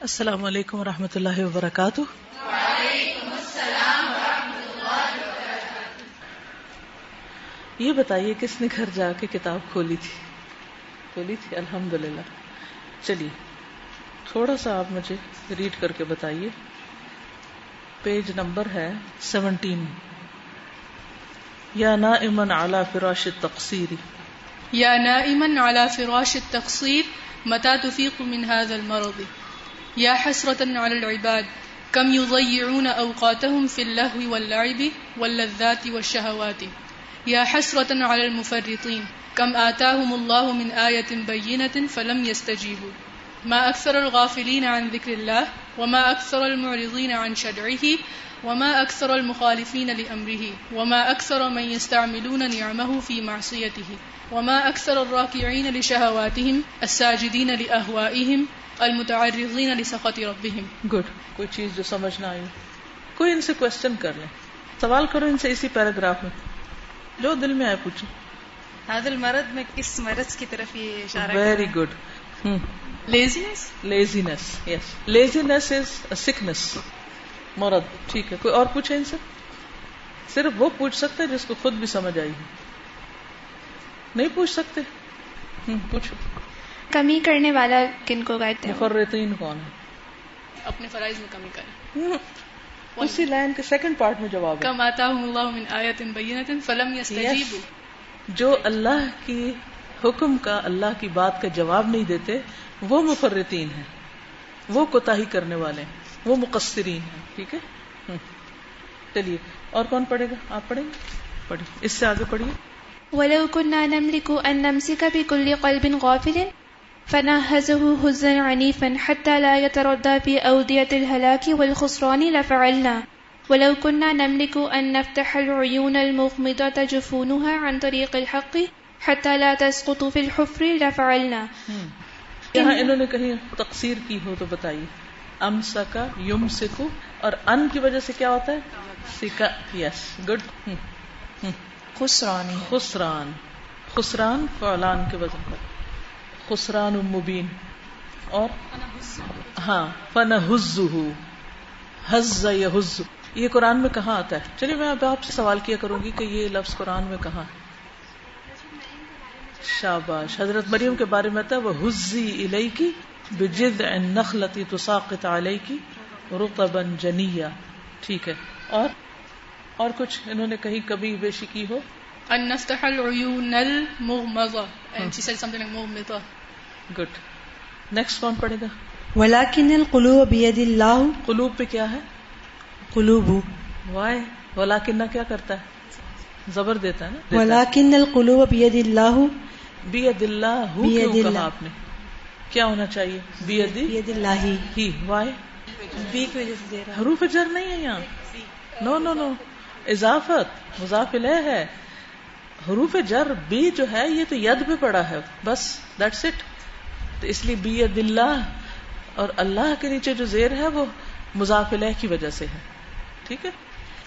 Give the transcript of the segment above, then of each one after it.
السلام علیکم و رحمۃ اللہ وبرکاتہ۔ یہ بتائیے کس نے گھر جا کے کتاب کھولی تھی؟ کھولی تھی الحمد للہ چلیے، تھوڑا سا آپ مجھے ریڈ کر کے بتائیے۔ پیج نمبر ہے سیونٹین یا نا امن اعلی فراش تقسیری یا نائما على فراش التقصير متى تفيق من هذا المرض؟ يا حسرة على العباد، كم يضيعون أوقاتهم في اللهو واللعب واللذات والشهوات. يا حسرة على المفرطين، كم آتاهم الله من آية بينة فلم يستجيبوا. ما أكثر الغافلين عن ذكر الله، وما أكثر المعرضين عن شرعه، وما أكثر المخالفين لأمره، وما أكثر من يستعملون نعمه في معصيته، وما أكثر الراكعين لشهواتهم، الساجدين لأهوائهم المتعرضين لسخط ربهم. گڈ کوئی چیز جو سمجھ نہ آئی کوئی ان سے کوشچن کر لیں سوال کرو ان سے اسی پیراگراف میں. جو دل میں آئے پوچھو. هذا المرض میں کس مرض کی طرف یہ اشارہ very good laziness? Laziness yes laziness is sickness مرد ٹھیک ہے. کوئی اور پوچھے ان سے؟ صرف وہ پوچھ سکتے جس کو خود بھی سمجھ آئی ہے نہیں پوچھ سکتے؟ ہوں پوچھو. کمی کرنے والا کن کو کہتے ہیں مفرطین کون ہے اپنے فرائض میں کمی کریں۔ ہوں، اسی لائن کے سیکنڈ پارٹ میں جواب ہے۔ كم آتاهم الله من آية بينة فلم يستجيبوا جو اللہ کی حکم کا اللہ کی بات کا جواب نہیں دیتے وہ مفرطین ہیں۔ وہ کوتاہی کرنے والے ہیں۔ وہ مقصرین ہیں۔ ٹھیک ہے؟ ہوں۔ چلیے اور کون پڑھے گا؟ آپ پڑھیں گے؟ پڑھیے۔ اس سے آگے پڑھیے۔ ولو كنا نملك أن نمسك بكل قلب غافل۔ فنهزه هزا عنيفا حتى لا يتردى في أودية الهلاك والخسران لفعلنا. ولو كنا نملك أن نفتح العيون المغمضة جفونها عن طريق الحق حتى لا تسقط في الحفر لفعلنا. یہاں انہوں نے کہیں تقسیر کی ہو تو بتائیے۔ ام سکا یم سکو اور ان کی وجہ سے کیا ہوتا ہے؟ سکا یس گڈ۔ خسرانی۔ خسران۔ خسران فعلان کے وزن پر خسران مبین اور ہاں فن حز حز یا حز یہ قرآن میں کہاں آتا ہے؟ چلیے، میں اب آپ سے سوال کیا کروں گی کہ یہ لفظ قرآن میں کہاں ہے؟ شاباش۔ حضرت مریم کے بارے میں آتا ہے وہ حزی الئی کی بجد نخلتی تساقط علیہ کی رقبا جنیا ٹھیک ہے۔ اور اور کچھ انہوں نے کہیں کبھی بیشی کی ہو؟ أن نفتح العيون المغمضة۔ And she said something like مغمضة۔ گڈ نیکسٹ کون پڑھے گا؟ ولكن القلوب بيد الله قلوب پہ کیا ہے؟ قلوب. وائے ولا کنہ کیا کرتا ہے؟ زبر دیتا ہے نا؟ ولكن القلوب بید اللہ بید کیوں کہا اللہ۔ آپ نے؟ کیا ہونا چاہیے؟ بیدی بيد الله. ہی. وائے بی کی وجہ سے دے رہا حروف جر نہیں ہے یہاں. نو نو نو اضافت. مضاف الیہ ہے. حروف جر بی جو ہے یہ تو ید پہ پڑا ہے. بس. دیٹس اٹ تو اس لیے بی اللہ اور اللہ کے نیچے جو زیر ہے وہ مضاف الیہ کی وجہ سے ہے۔ ٹھیک ہے؟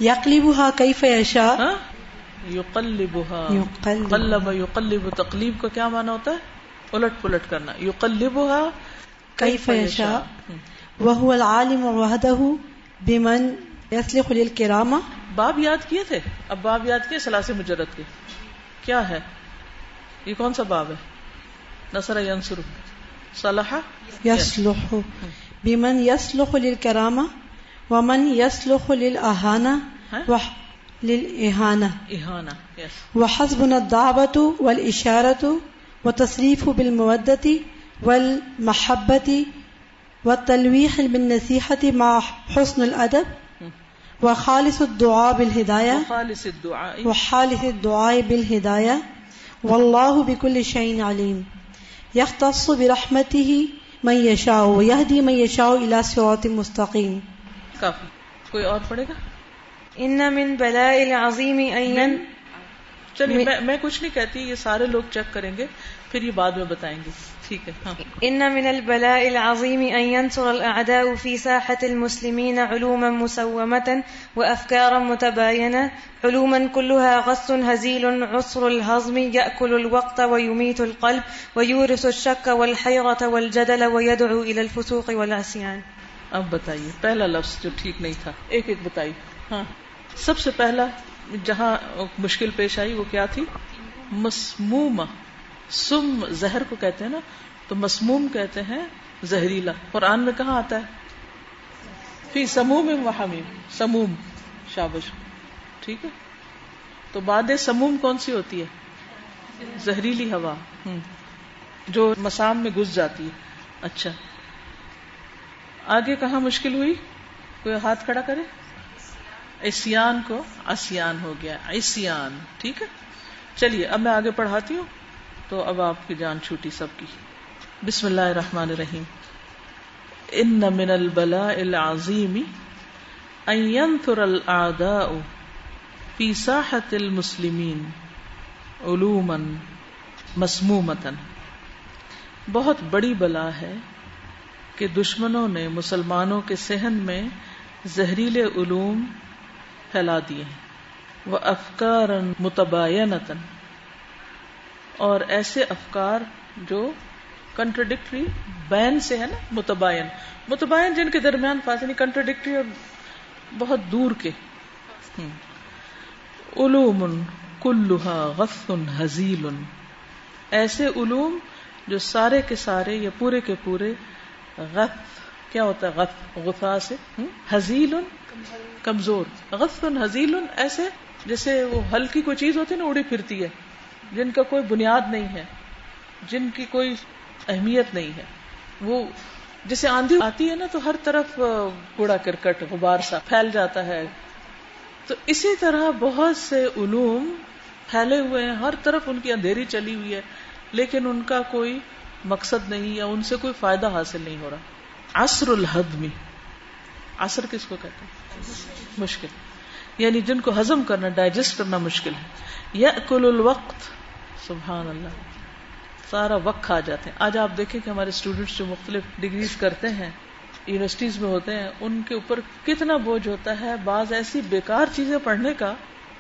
يقلبها كيف يشاء ہاں؟ يقلب. قلب یقلب تقلیب کا کیا معنی ہوتا ہے؟ الٹ پلٹ کرنا۔ یقلبها كيف يشاء وهو العالم وحده بمن يصلح للكرامه باب یاد کیے تھے؟ اب باب یاد کیے سلاس مجرد کے۔ کیا ہے؟ یہ کون سا باب ہے؟ نصر ینصر صلاح؟ يصلح بمن يصلح للكرامه ومن يصلح للأهانة ها؟ وح للإهانة احانہ یس وحسبنا الدعوة والإشارة وتصريف بالمودة والمحبة والتلويح بالنصيحة مع حسن الأدب وخالص الدعاء بالهداية خالص الدعاء. وحالث الدعاء بالهداية والله بكل شيء عليم يختص برحمته من يشاء ويهدي من يشاء إلى صراط مستقيم کافی. کوئی اور پڑھے گا؟ ان من بلاء العظیم این چلیے میں میں کچھ نہیں کہتی یہ سارے لوگ چیک کریں گے پھر یہ بعد میں بتائیں گے۔ ٹھیک ہے ہاں۔ إن من البلاء العظيم أن ينصر الأعداء في ساحة المسلمين علوما مسومة وأفكارا متباينة علوما كلها غث هزيل عسر الهضم يأكل الوقت ويميت القلب ويورث الشك والحيرة والجدل ويدعو إلى الفسوق والعصيان۔ اب بتائیے پہلا لفظ جو ٹھیک نہیں تھا ایک ایک بتائیے۔ ہاں۔ سب سے پہلا جہاں مشکل پیش آئی وہ کیا تھی؟ مسموم سم زہر کو کہتے ہیں نا، تو مسموم کہتے ہیں زہریلا۔ قرآن میں کہاں آتا ہے؟ فی سموم و حمیم۔ سموم، شابش۔ ٹھیک ہے؟ تو باد سموم کون سی ہوتی ہے؟ زہریلی ہوا۔ جو مسام میں گھس جاتی ہے۔ اچھا۔ آگے کہاں مشکل ہوئی؟ کوئی ہاتھ کھڑا کرے؟ اسیان کو۔ اسیان ہو گیا۔ اسیان ٹھیک ہے؟ چلیے، اب میں آگے پڑھاتی ہوں۔ تو اب آپ کی جان چھوٹی سب کی۔ بسم اللہ الرحمن الرحیم۔ ان من البلاء العظیم ان ينثر الاعداء في ساحة المسلمین علوما مسمومتا۔ بہت بڑی بلا ہے کہ دشمنوں نے مسلمانوں کے صحن میں زہریلے علوم پھیلا دیے۔ وہ افکار متباینتن اور ایسے افکار جو کنٹرڈکٹری بین سے ہے نا، متباین۔ متباین جن کے درمیان فاصلے کنٹرڈکٹری اور بہت دور کے۔ علوم کلہا غف حزیل۔ ایسے علوم جو سارے کے سارے یا پورے کے پورے غف کیا ہوتا ہے غف غفا سے۔ ہم؟ حزیل۔ کمزور۔ غف حزیل ایسے جیسے وہ ہلکی کوئی چیز ہوتی ہے نا اڑی پھرتی ہے۔ جن کا کوئی بنیاد نہیں ہے، جن کی کوئی اہمیت نہیں ہے۔ وہ جیسے آندھی آتی ہے نا، تو ہر طرف کوڑا کرکٹ، غبار سا پھیل جاتا ہے۔ تو اسی طرح بہت سے علوم پھیلے ہوئے ہیں، ہر طرف ان کی اندھیری چلی ہوئی ہے، لیکن ان کا کوئی مقصد نہیں یا ان سے کوئی فائدہ حاصل نہیں ہو رہا۔ عصر الحدمی عصر کس کو کہتے ہیں؟ مشکل۔ یعنی جن کو ہضم کرنا، ڈائجسٹ کرنا مشکل ہے۔ یا کل الوقت سبحان اللہ۔ سارا وقت کھا جاتے ہیں۔ آج آپ دیکھیں کہ ہمارے اسٹوڈینٹس جو مختلف ڈگریز کرتے ہیں یونیورسٹیز میں ہوتے ہیں، ان کے اوپر کتنا بوجھ ہوتا ہے بعض ایسی بیکار چیزیں پڑھنے کا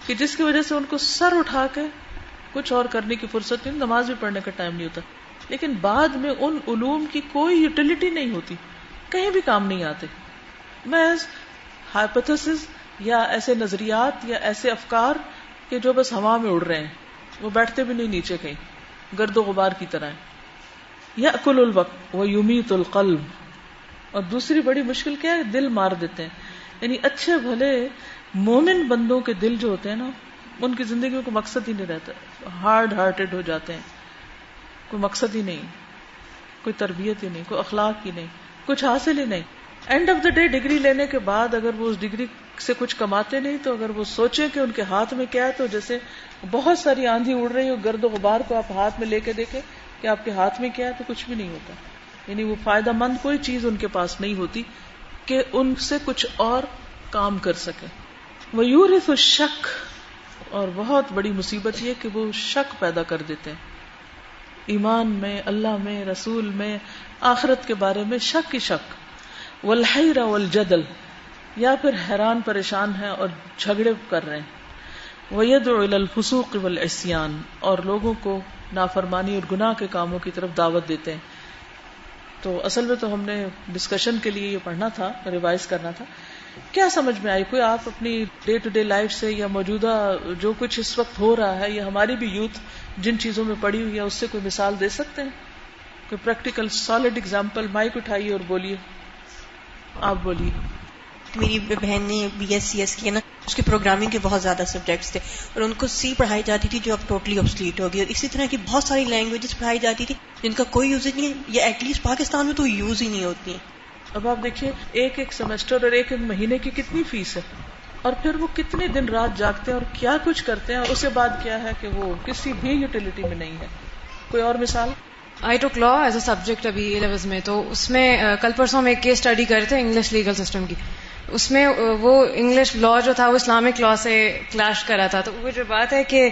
کہ جس کی وجہ سے ان کو سر اٹھا کے کچھ اور کرنے کی فرصت نہیں، نماز بھی پڑھنے کا ٹائم نہیں ہوتا۔ لیکن بعد میں ان علوم کی کوئی یوٹیلٹی نہیں ہوتی۔ کہیں بھی کام نہیں آتے۔ محض ہائپوتھس یا ایسے نظریات یا ایسے افکار کہ جو بس ہوا میں اڑ رہے ہیں۔ وہ بیٹھتے بھی نہیں نیچے کہیں۔ گرد و غبار کی طرح یا کل الوقت وہ یومیت القلب۔ اور دوسری بڑی مشکل کیا ہے؟ دل مار دیتے ہیں۔ یعنی اچھے بھلے مومن بندوں کے دل جو ہوتے ہیں نا، ان کی زندگی میں کوئی مقصد ہی نہیں رہتا۔ ہارڈ ہارٹیڈ ہو جاتے ہیں۔ کوئی مقصد ہی نہیں۔ کوئی تربیت ہی نہیں، کوئی اخلاق ہی نہیں۔ کچھ حاصل ہی نہیں۔ End of the day degree لینے کے بعد اگر وہ اس ڈگری سے کچھ کماتے نہیں تو اگر وہ سوچے کہ ان کے ہاتھ میں کیا ہے تو جیسے بہت ساری آندھی اڑ رہی ہو گرد و غبار کو آپ ہاتھ میں لے کے دیکھیں کہ آپ کے ہاتھ میں کیا ہے تو کچھ بھی نہیں ہوتا یعنی وہ فائدہ مند کوئی چیز ان کے پاس نہیں ہوتی کہ ان سے کچھ اور کام کر سکے وہ یورث شک اور بہت بڑی مصیبت یہ کہ وہ شک پیدا کر دیتے ہیں ایمان میں اللہ میں رسول میں آخرت کے بارے میں شک کی شک والحیر والجدل، یا پھر حیران پریشان ہیں اور جھگڑے کر رہے ہیں۔ وَيَدْعُ إِلَى الْفُسُوقِ وَالْعِسْيَانِ اور لوگوں کو نافرمانی اور گناہ کے کاموں کی طرف دعوت دیتے ہیں۔ تو اصل میں تو ہم نے ڈسکشن کے لیے یہ پڑھنا تھا ریوائز کرنا تھا۔ کیا سمجھ میں آئی؟ کوئی آپ اپنی ڈے ٹو ڈے لائف سے یا موجودہ جو کچھ اس وقت ہو رہا ہے، یا ہماری بھی یوتھ جن چیزوں میں پڑی ہوئی ہے، اس سے کوئی مثال دے سکتے ہیں؟ کوئی پریکٹیکل سالڈ اگزامپل مائک اٹھائیے اور بولیے۔ آپ بولیے۔ میری بہن نے بی ایس سی ایس کیا نا، اس کے پروگرامنگ کے بہت زیادہ سبجیکٹس تھے اور ان کو سی پڑھائی جاتی تھی جو اب ٹوٹلی آبسلیٹ ہو گئی۔ اور اسی طرح کی بہت ساری لینگویجز پڑھائی جاتی تھی جن کا کوئی یوز ہی نہیں ہے، یا ایٹ لیسٹ پاکستان میں تو یوز ہی نہیں ہوتی ہیں۔ اب آپ دیکھیے، ایک ایک سیمسٹر اور ایک ایک مہینے کی کتنی فیس ہے؟ اور پھر وہ کتنے دن رات جاگتے ہیں اور کیا کچھ کرتے ہیں؟ اور اس کے بعد کیا ہے کہ وہ کسی بھی یوٹیلٹی میں نہیں ہے۔ کوئی اور مثال؟ I took law as a subject ابھی الیونز میں، تو اس میں کل پرسوں ہم ایک کیس اسٹڈی کر رہے تھے انگلش لیگل سسٹم کی۔ اس میں وہ انگلش لا جو تھا، وہ اسلامک لا سے کلاش کرا تھا۔ تو وہ جو بات ہے کہ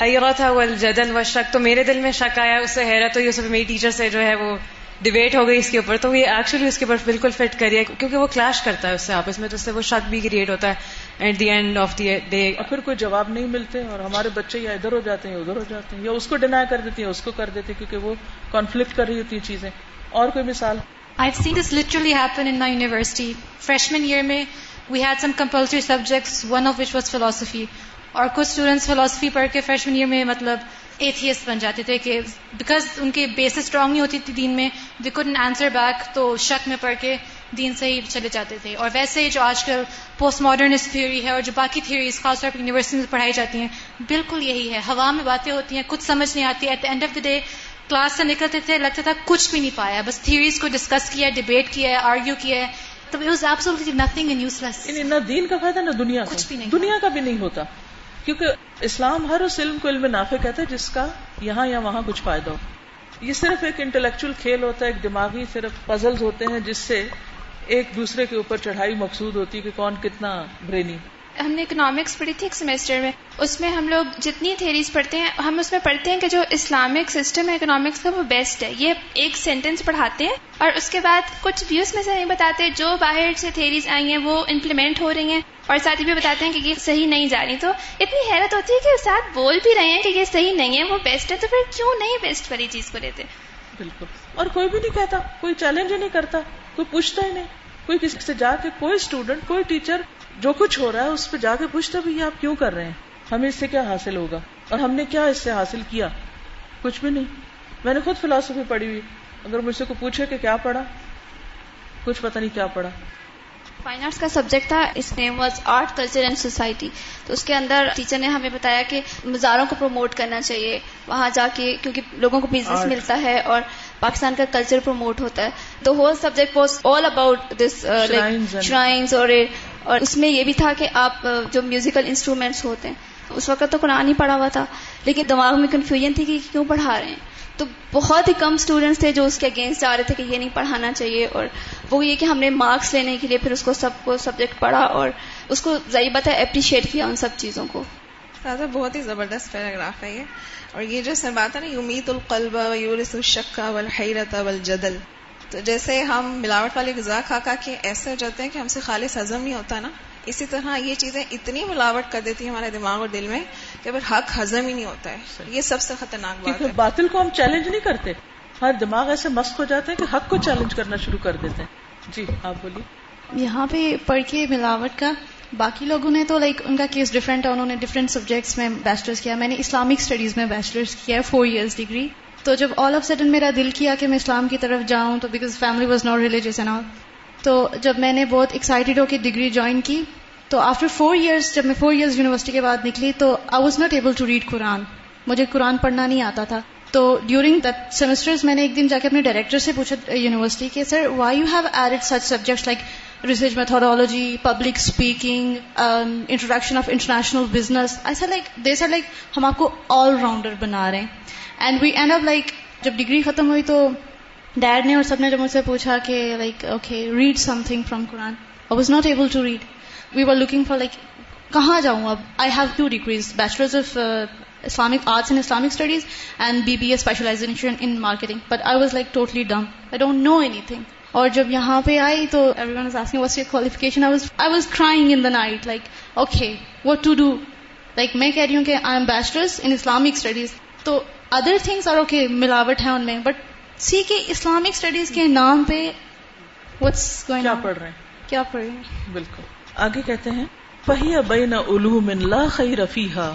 حیرت والجدل والشک تو میرے دل میں شک آیا، اس سے حیرت ہوئی، اس سے میری ٹیچر سے جو ہے وہ ڈبیٹ ہو گئی اس کے اوپر۔ تو یہ ایکچولی اس کے اوپر بالکل فٹ کریے، کیونکہ وہ کلیش کرتا ہے اس سے آپس میں، تو اس سے وہ شک بھی کریٹ ہوتا ہے۔ At the end of the day اور پھر کوئی جواب نہیں ملتے اور ہمارے بچے یا ادھر ہو جاتے ہیں ادھر ہو جاتے ہیں یا اس کو ڈینائی کر دیتی ہیں اس کو کر دیتے ہیں کیونکہ وہ کانفلکٹ کر رہی ہوتی ہیں چیزیں اور کوئی مثال I've seen this literally happen in my university. Freshman year میں we had some compulsory subjects, one of which was philosophy. اور کچھ اسٹوڈینٹس فلاسفی پڑھ کے فریشمن ایئر میں مطلب ایتھیسٹ بن جاتے تھے کہ بیکاز ان کی بیسس اسٹرانگ نہیں ہوتی تھی دین میں دی کوڈن آنسر بیک تو شک میں پڑھ کے دین سے ہی چلے جاتے تھے۔ اور ویسے جو آج کل پوسٹ ماڈرنسٹ تھیوری ہے اور جو باقی تھیوریز خاص طور پر یونیورسٹی میں پڑھائی جاتی ہیں بالکل یہی ہے۔ ہوا میں باتیں ہوتی ہیں کچھ سمجھ نہیں آتی۔ At the end of the day class سے نکلتے تھے لگتا تھا کچھ بھی نہیں پایا۔ بس تھیوریز کو ڈسکس کیا ہے ڈبیٹ کیا ہے آرگیو کیا ہے۔ تو نتھنگ لیس نہ دین کا فائدہ نہ دنیا کچھ بھی نہیں۔ دنیا کا بھی نہیں ہوتا۔ کیونکہ اسلام ہر اس علم کو علم نافع کہتا ہے جس کا یہاں یا وہاں کچھ فائدہ ہو۔ یہ صرف ایک انٹلیکچل کھیل ہوتا ہے، ایک دماغی صرف پزلز ہوتے ہیں جس سے ایک دوسرے کے اوپر چڑھائی مقصود ہوتی ہے کہ کون کتنا برینی ہم نے اکنامکس پڑھی تھی ایک سیمسٹر میں۔ اس میں ہم لوگ جتنی تھیریز پڑھتے ہیں، ہم اس میں پڑھتے ہیں کہ جو اسلامک سسٹم ہے اکنامکس کا، وہ بیسٹ ہے۔ یہ ایک سینٹینس پڑھاتے ہیں اور اس کے بعد کچھ ویوز میں سے نہیں بتاتے، جو باہر سے تھیریز آئی ہیں، وہ امپلیمنٹ ہو رہی ہیں اور ساتھ ہی بھی بتاتے ہیں کہ یہ صحیح نہیں جا رہی۔ تو اتنی حیرت ہوتی ہے کہ ساتھ بول بھی رہے ہیں کہ یہ صحیح نہیں ہے، وہ بیسٹ ہے، تو پھر کیوں نہیں بیسٹ والی چیز کو لیتے؟ بالکل۔ اور کوئی بھی نہیں کہتا، کوئی چیلنج ہی نہیں کرتا، کوئی پوچھتا ہی نہیں۔ کوئی کسی سے جا کے، کوئی اسٹوڈنٹ کوئی ٹیچر جو کچھ ہو رہا ہے اس پہ جا کے پوچھتا بھی یہ آپ کیوں کر رہے ہیں؟ ہمیں اس سے کیا حاصل ہوگا؟ اور ہم نے کیا اس سے حاصل کیا؟ کچھ بھی نہیں۔ میں نے خود فلاسفی پڑھی ہوئی۔ اگر مجھ سے کوئی پوچھے کہ کیا پڑھا؟ کچھ پتہ نہیں کیا پڑھا۔ فائن آرٹس کا سبجیکٹ تھا اس name was art culture and society تو اس کے اندر ٹیچر نے ہمیں بتایا کہ مزاروں کو پروموٹ کرنا چاہیے۔ وہاں جا کے کیونکہ لوگوں کو بزنس ملتا ہے اور پاکستان کا کلچر پروموٹ ہوتا ہے۔ تو whole subject was all about this shrines اور اور اس میں یہ بھی تھا کہ آپ جو میوزیکل انسٹرومینٹس ہوتے ہیں، اس وقت تو قرآن ہی پڑھا ہوا تھا، لیکن دماغ میں کنفیوژن تھی کہ کیوں پڑھا رہے ہیں۔ تو بہت ہی کم اسٹوڈینٹس تھے جو اس کے اگینسٹ جا رہے تھے کہ یہ نہیں پڑھانا چاہیے، اور وہ یہ کہ ہم نے مارکس لینے کے لیے پھر اس کو سب کو سبجیکٹ پڑھا، اور اس کو ضعیب بتا اپریشیٹ کیا ان سب چیزوں کو۔ دادا بہت ہی زبردست پیراگراف ہے یہ۔ اور یہ جو سر بات ہے نا یومیت القلب یورس الشکا والحیرت والجدل تو جیسے ہم ملاوٹ والی غذا کھا کھا کے ایسے ہو جاتے ہیں کہ ہم سے خالص ہضم نہیں ہوتا نا اسی طرح یہ چیزیں اتنی ملاوٹ کر دیتی ہیں ہمارے دماغ اور دل میں کہ پھر حق ہضم ہی نہیں ہوتا ہے۔ یہ سب سے خطرناک بات ہے۔ باطل کو ہم چیلنج نہیں کرتے۔ ہر دماغ ایسے مست ہو جاتے ہیں کہ حق کو چیلنج کرنا شروع کر دیتے ہیں۔ جی آپ بولیے۔ یہاں پہ پڑھ کے ملاوٹ کا باقی لوگوں نے تو لائک ان کا کیس ڈفرینٹ ہے انہوں نے ڈفرینٹ سبجیکٹس میں بیچلرس کیا۔ میں نے اسلامک اسٹڈیز میں بیچلرس کیا ہے فور ایئرس ڈگری تو جب آل آف سڈن میرا دل کیا کہ میں اسلام کی طرف جاؤں، تو because family was not religious and all تو جب میں نے بہت ایکسائٹیڈ ہو کے ڈگری جوائن کی، تو آفٹر فور ایئرس جب میں فور ایئرس یونیورسٹی کے بعد نکلی، تو I was not able to read Quran مجھے قرآن پڑھنا نہیں آتا تھا۔ تو ڈیورنگ دیٹ سیمسٹر میں نے ایک دن جا کے اپنے ڈائریکٹر سے پوچھا یونیورسٹی کے sir why you have add such subjects like research methodology public speaking introduction of international business ایسا لائک دے سر لائک ہم آپ کو آل راؤنڈر بنا رہے ہیں and we end of like جب ڈگری ختم ہوئی تو ڈیڈ نے اور سب نے جب مجھ سے پوچھا کہ like okay read something from Quran I was not able to read we are looking for like کہاں جاؤں اب I have two degrees bachelors of Islamic arts and Islamic studies and B B A specialization in marketing but I was like totally dumb I don't know anything اور جب یہاں پہ آئی تو everyone asking was your qualification I was crying in the night like okay what to do like میں کہہ رہی ہوں کہ I am bachelors in Islamic studies تو ادر تھنگس آر اوکے ملاوٹ ہے ان میں. بٹ سی کے اسلامک اسٹڈیز کے نام پہ گوئنگ کیا پڑھ رہے ہیں؟ کیا پڑھ رہے ہیں؟ بالکل. آگے کہتے ہیں فہی بین علوم لا خیر فیہا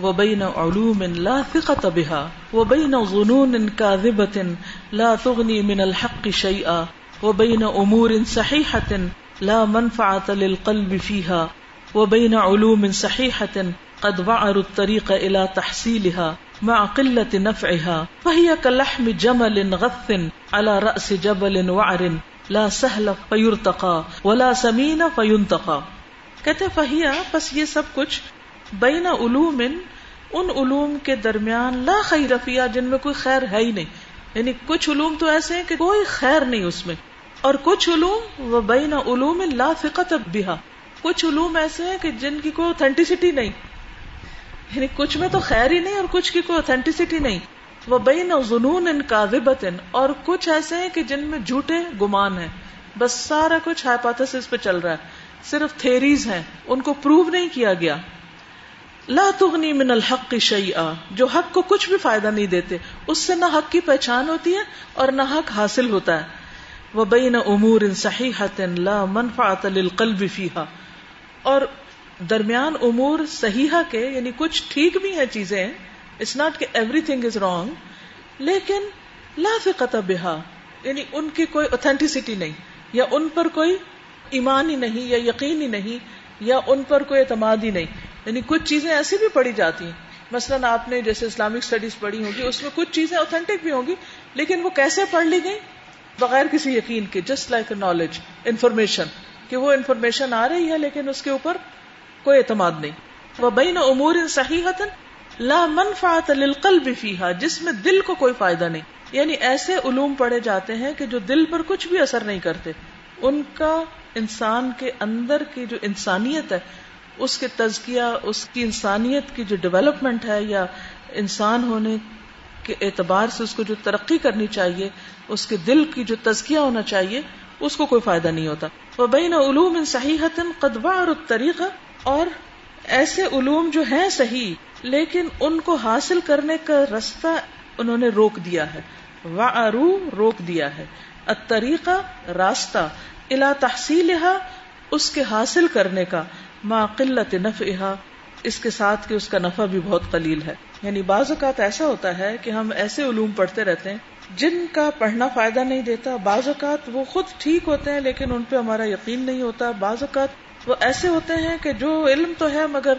وبین علوم لا ثقت بها وبین ظنون كاذبة لا تغني من الحق شيئا وبين امور صحيحة لا منفعة للقلب فيها، وبين علوم صحيحة قد وعروا الطريق الى تحصيلها مع قلة نفعها، فهي كلحم جمل غث على رأس جبل وعر لا سهل فيرتقى ولا سمين فينتقى. کہتے فہیا بس یہ سب کچھ بین علوم، ان علوم کے درمیان لا خیر فیا جن میں کوئی خیر ہے ہی نہیں۔ یعنی کچھ علوم تو ایسے ہیں کہ کوئی خیر نہیں اس میں۔ اور کچھ علوم وہ بین علوم لا فقت بہا کچھ علوم ایسے ہیں کہ جن کی کوئی اوتھینٹسٹی نہیں۔ یعنی کچھ میں تو خیر ہی نہیں اور کچھ کی کوئی اوتھینٹسٹی نہیں۔ وہ بین جنون ان کا اور کچھ ایسے ہیں کہ جن میں جھوٹے گمان ہیں۔ بس سارا کچھ ہائپوتھس پہ چل رہا ہے۔ صرف تھیریز ہیں۔ ان کو پروو نہیں کیا گیا۔ لا تغنی من الحق کی شعیع جو حق کو کچھ بھی فائدہ نہیں دیتے۔ اس سے نہ حق کی پہچان ہوتی ہے اور نہ حق حاصل ہوتا ہے۔ وہ بین امور ان صحیح لا منفعت للقلب فیحا اور درمیان امور صحیح کے یعنی کچھ ٹھیک بھی ہیں چیزیں اٹس ناٹ کہ ایوری تھنگ از رانگ لیکن لا فقت بہا۔ یعنی ان کی کوئی اوتھینٹسٹی نہیں، یا ان پر کوئی ایمان ہی نہیں، یا یقین ہی نہیں، یا ان پر کوئی اعتماد ہی نہیں۔ یعنی کچھ چیزیں ایسی بھی پڑھی جاتی ہیں۔ مثلاً آپ نے جیسے اسلامک اسٹڈیز پڑھی ہوگی اس میں کچھ چیزیں اوتھینٹک بھی ہوں گی، لیکن وہ کیسے پڑھ لی گئی بغیر کسی یقین کے جسٹ لائک نالج انفارمیشن کہ وہ انفارمیشن آ رہی ہے لیکن اس کے اوپر کوئی اعتماد نہیں. وہ بین امور صحیح لا منفعت للقلب فیہا جس میں دل کو کوئی فائدہ نہیں. یعنی ایسے علوم پڑھے جاتے ہیں کہ جو دل پر کچھ بھی اثر نہیں کرتے. ان کا انسان کے اندر کی جو انسانیت ہے، اس کے تزکیہ، اس کی انسانیت کی جو ڈیولپمنٹ ہے یا انسان ہونے کے اعتبار سے اس کو جو ترقی کرنی چاہیے، اس کے دل کی جو تزکیہ ہونا چاہیے، اس کو کوئی فائدہ نہیں ہوتا۔ وہ بین علوم ان صحیح قدبہ اور طریقہ اور ایسے علوم جو ہیں صحیح، لیکن ان کو حاصل کرنے کا رستہ انہوں نے روک دیا ہے۔ وعرو روک دیا ہے۔ الطریقہ راستہ۔ الا تحصیل اس کے حاصل کرنے کا۔ ما قلت نفعها اس کے ساتھ کہ اس کا نفع بھی بہت قلیل ہے۔ یعنی بعض اوقات ایسا ہوتا ہے کہ ہم ایسے علوم پڑھتے رہتے ہیں، جن کا پڑھنا فائدہ نہیں دیتا، بعض اوقات وہ خود ٹھیک ہوتے ہیں لیکن ان پہ ہمارا یقین نہیں ہوتا۔ بعض اوقات وہ ایسے ہوتے ہیں کہ جو علم تو ہے مگر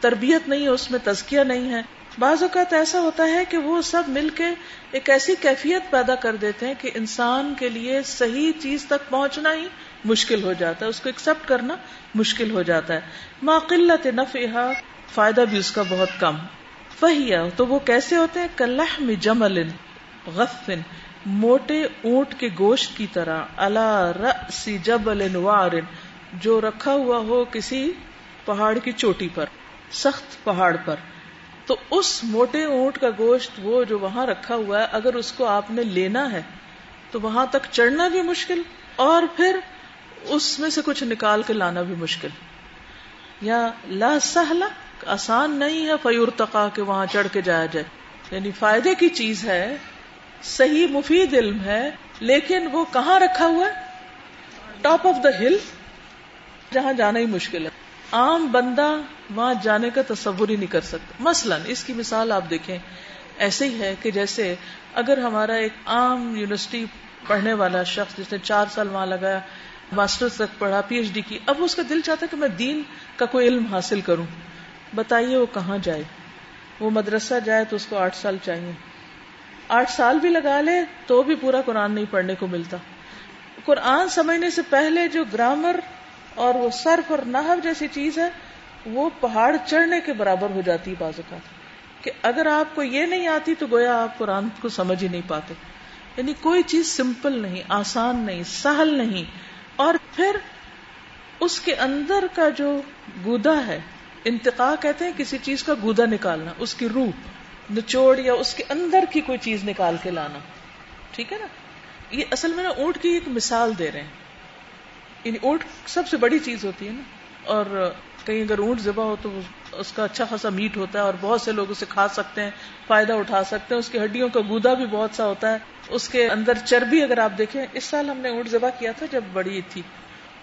تربیت نہیں ہے، اس میں تزکیہ نہیں ہے۔ بعض اوقات ایسا ہوتا ہے کہ وہ سب مل کے ایک ایسی کیفیت پیدا کر دیتے ہیں کہ انسان کے لیے صحیح چیز تک پہنچنا ہی مشکل ہو جاتا ہے، اس کو ایکسپٹ کرنا مشکل ہو جاتا ہے۔ ما قلت فائدہ بھی اس کا بہت کم۔ فہیا تو وہ کیسے ہوتے ہیں؟ کلحم جمل غفن موٹے اونٹ کے گوشت کی طرح۔ اللہ رأس جبل وار، جو رکھا ہوا ہو کسی پہاڑ کی چوٹی پر، سخت پہاڑ پر۔ تو اس موٹے اونٹ کا گوشت، وہ جو وہاں رکھا ہوا ہے، اگر اس کو آپ نے لینا ہے، تو وہاں تک چڑھنا بھی مشکل۔ اور پھر اس میں سے کچھ نکال کے لانا بھی مشکل۔ یا لا سہلا آسان نہیں ہے فیور تقا کے وہاں چڑھ کے جایا جائے۔ یعنی فائدے کی چیز ہے، صحیح مفید علم ہے، لیکن وہ کہاں رکھا ہوا ہے؟ ٹاپ آف دا ہل جہاں جانا ہی مشکل ہے۔ عام بندہ وہاں جانے کا تصور ہی نہیں کر سکتا۔ مثلا اس کی مثال آپ دیکھیں۔ ایسے ہی ہے کہ جیسے اگر ہمارا ایک عام یونیورسٹی پڑھنے والا شخص جس نے چار سال وہاں لگایا ماسٹرز تک پڑھا، پی ایچ ڈی کی۔ اب اس کا دل چاہتا ہے کہ میں دین کا کوئی علم حاصل کروں۔ بتائیے وہ کہاں جائے؟ وہ مدرسہ جائے تو اس کو آٹھ سال چاہیے۔ آٹھ سال بھی لگا لے تو بھی پورا قرآن نہیں پڑھنے کو ملتا۔ قرآن سمجھنے سے پہلے جو گرامر اور وہ صرف اور نحو جیسی چیز ہے، وہ پہاڑ چڑھنے کے برابر ہو جاتی ہے بعض اوقات۔ کہ اگر آپ کو یہ نہیں آتی تو گویا آپ قرآن کو سمجھ ہی نہیں پاتے۔ یعنی کوئی چیز سمپل نہیں، آسان نہیں، سہل نہیں۔ اور پھر اس کے اندر کا جو گودا ہے انتقا کہتے ہیں کسی چیز کا گودا نکالنا، اس کی روح، نچوڑ یا اس کے اندر کی کوئی چیز نکال کے لانا۔ ٹھیک ہے نا؟ یہ اصل میں نا اونٹ کی ایک مثال دے رہے ہیں۔ یعنی اونٹ سب سے بڑی چیز ہوتی ہے نا۔ اور کہیں اگر اونٹ ذبح ہو تو اس کا اچھا خاصا میٹ ہوتا ہے اور بہت سے لوگ اسے کھا سکتے ہیں، فائدہ اٹھا سکتے ہیں۔ اس کی ہڈیوں کا گودا بھی بہت سا ہوتا ہے۔ اس کے اندر چربی اگر آپ دیکھیں، اس سال ہم نے اونٹ ذبح کیا تھا جب بڑی تھی۔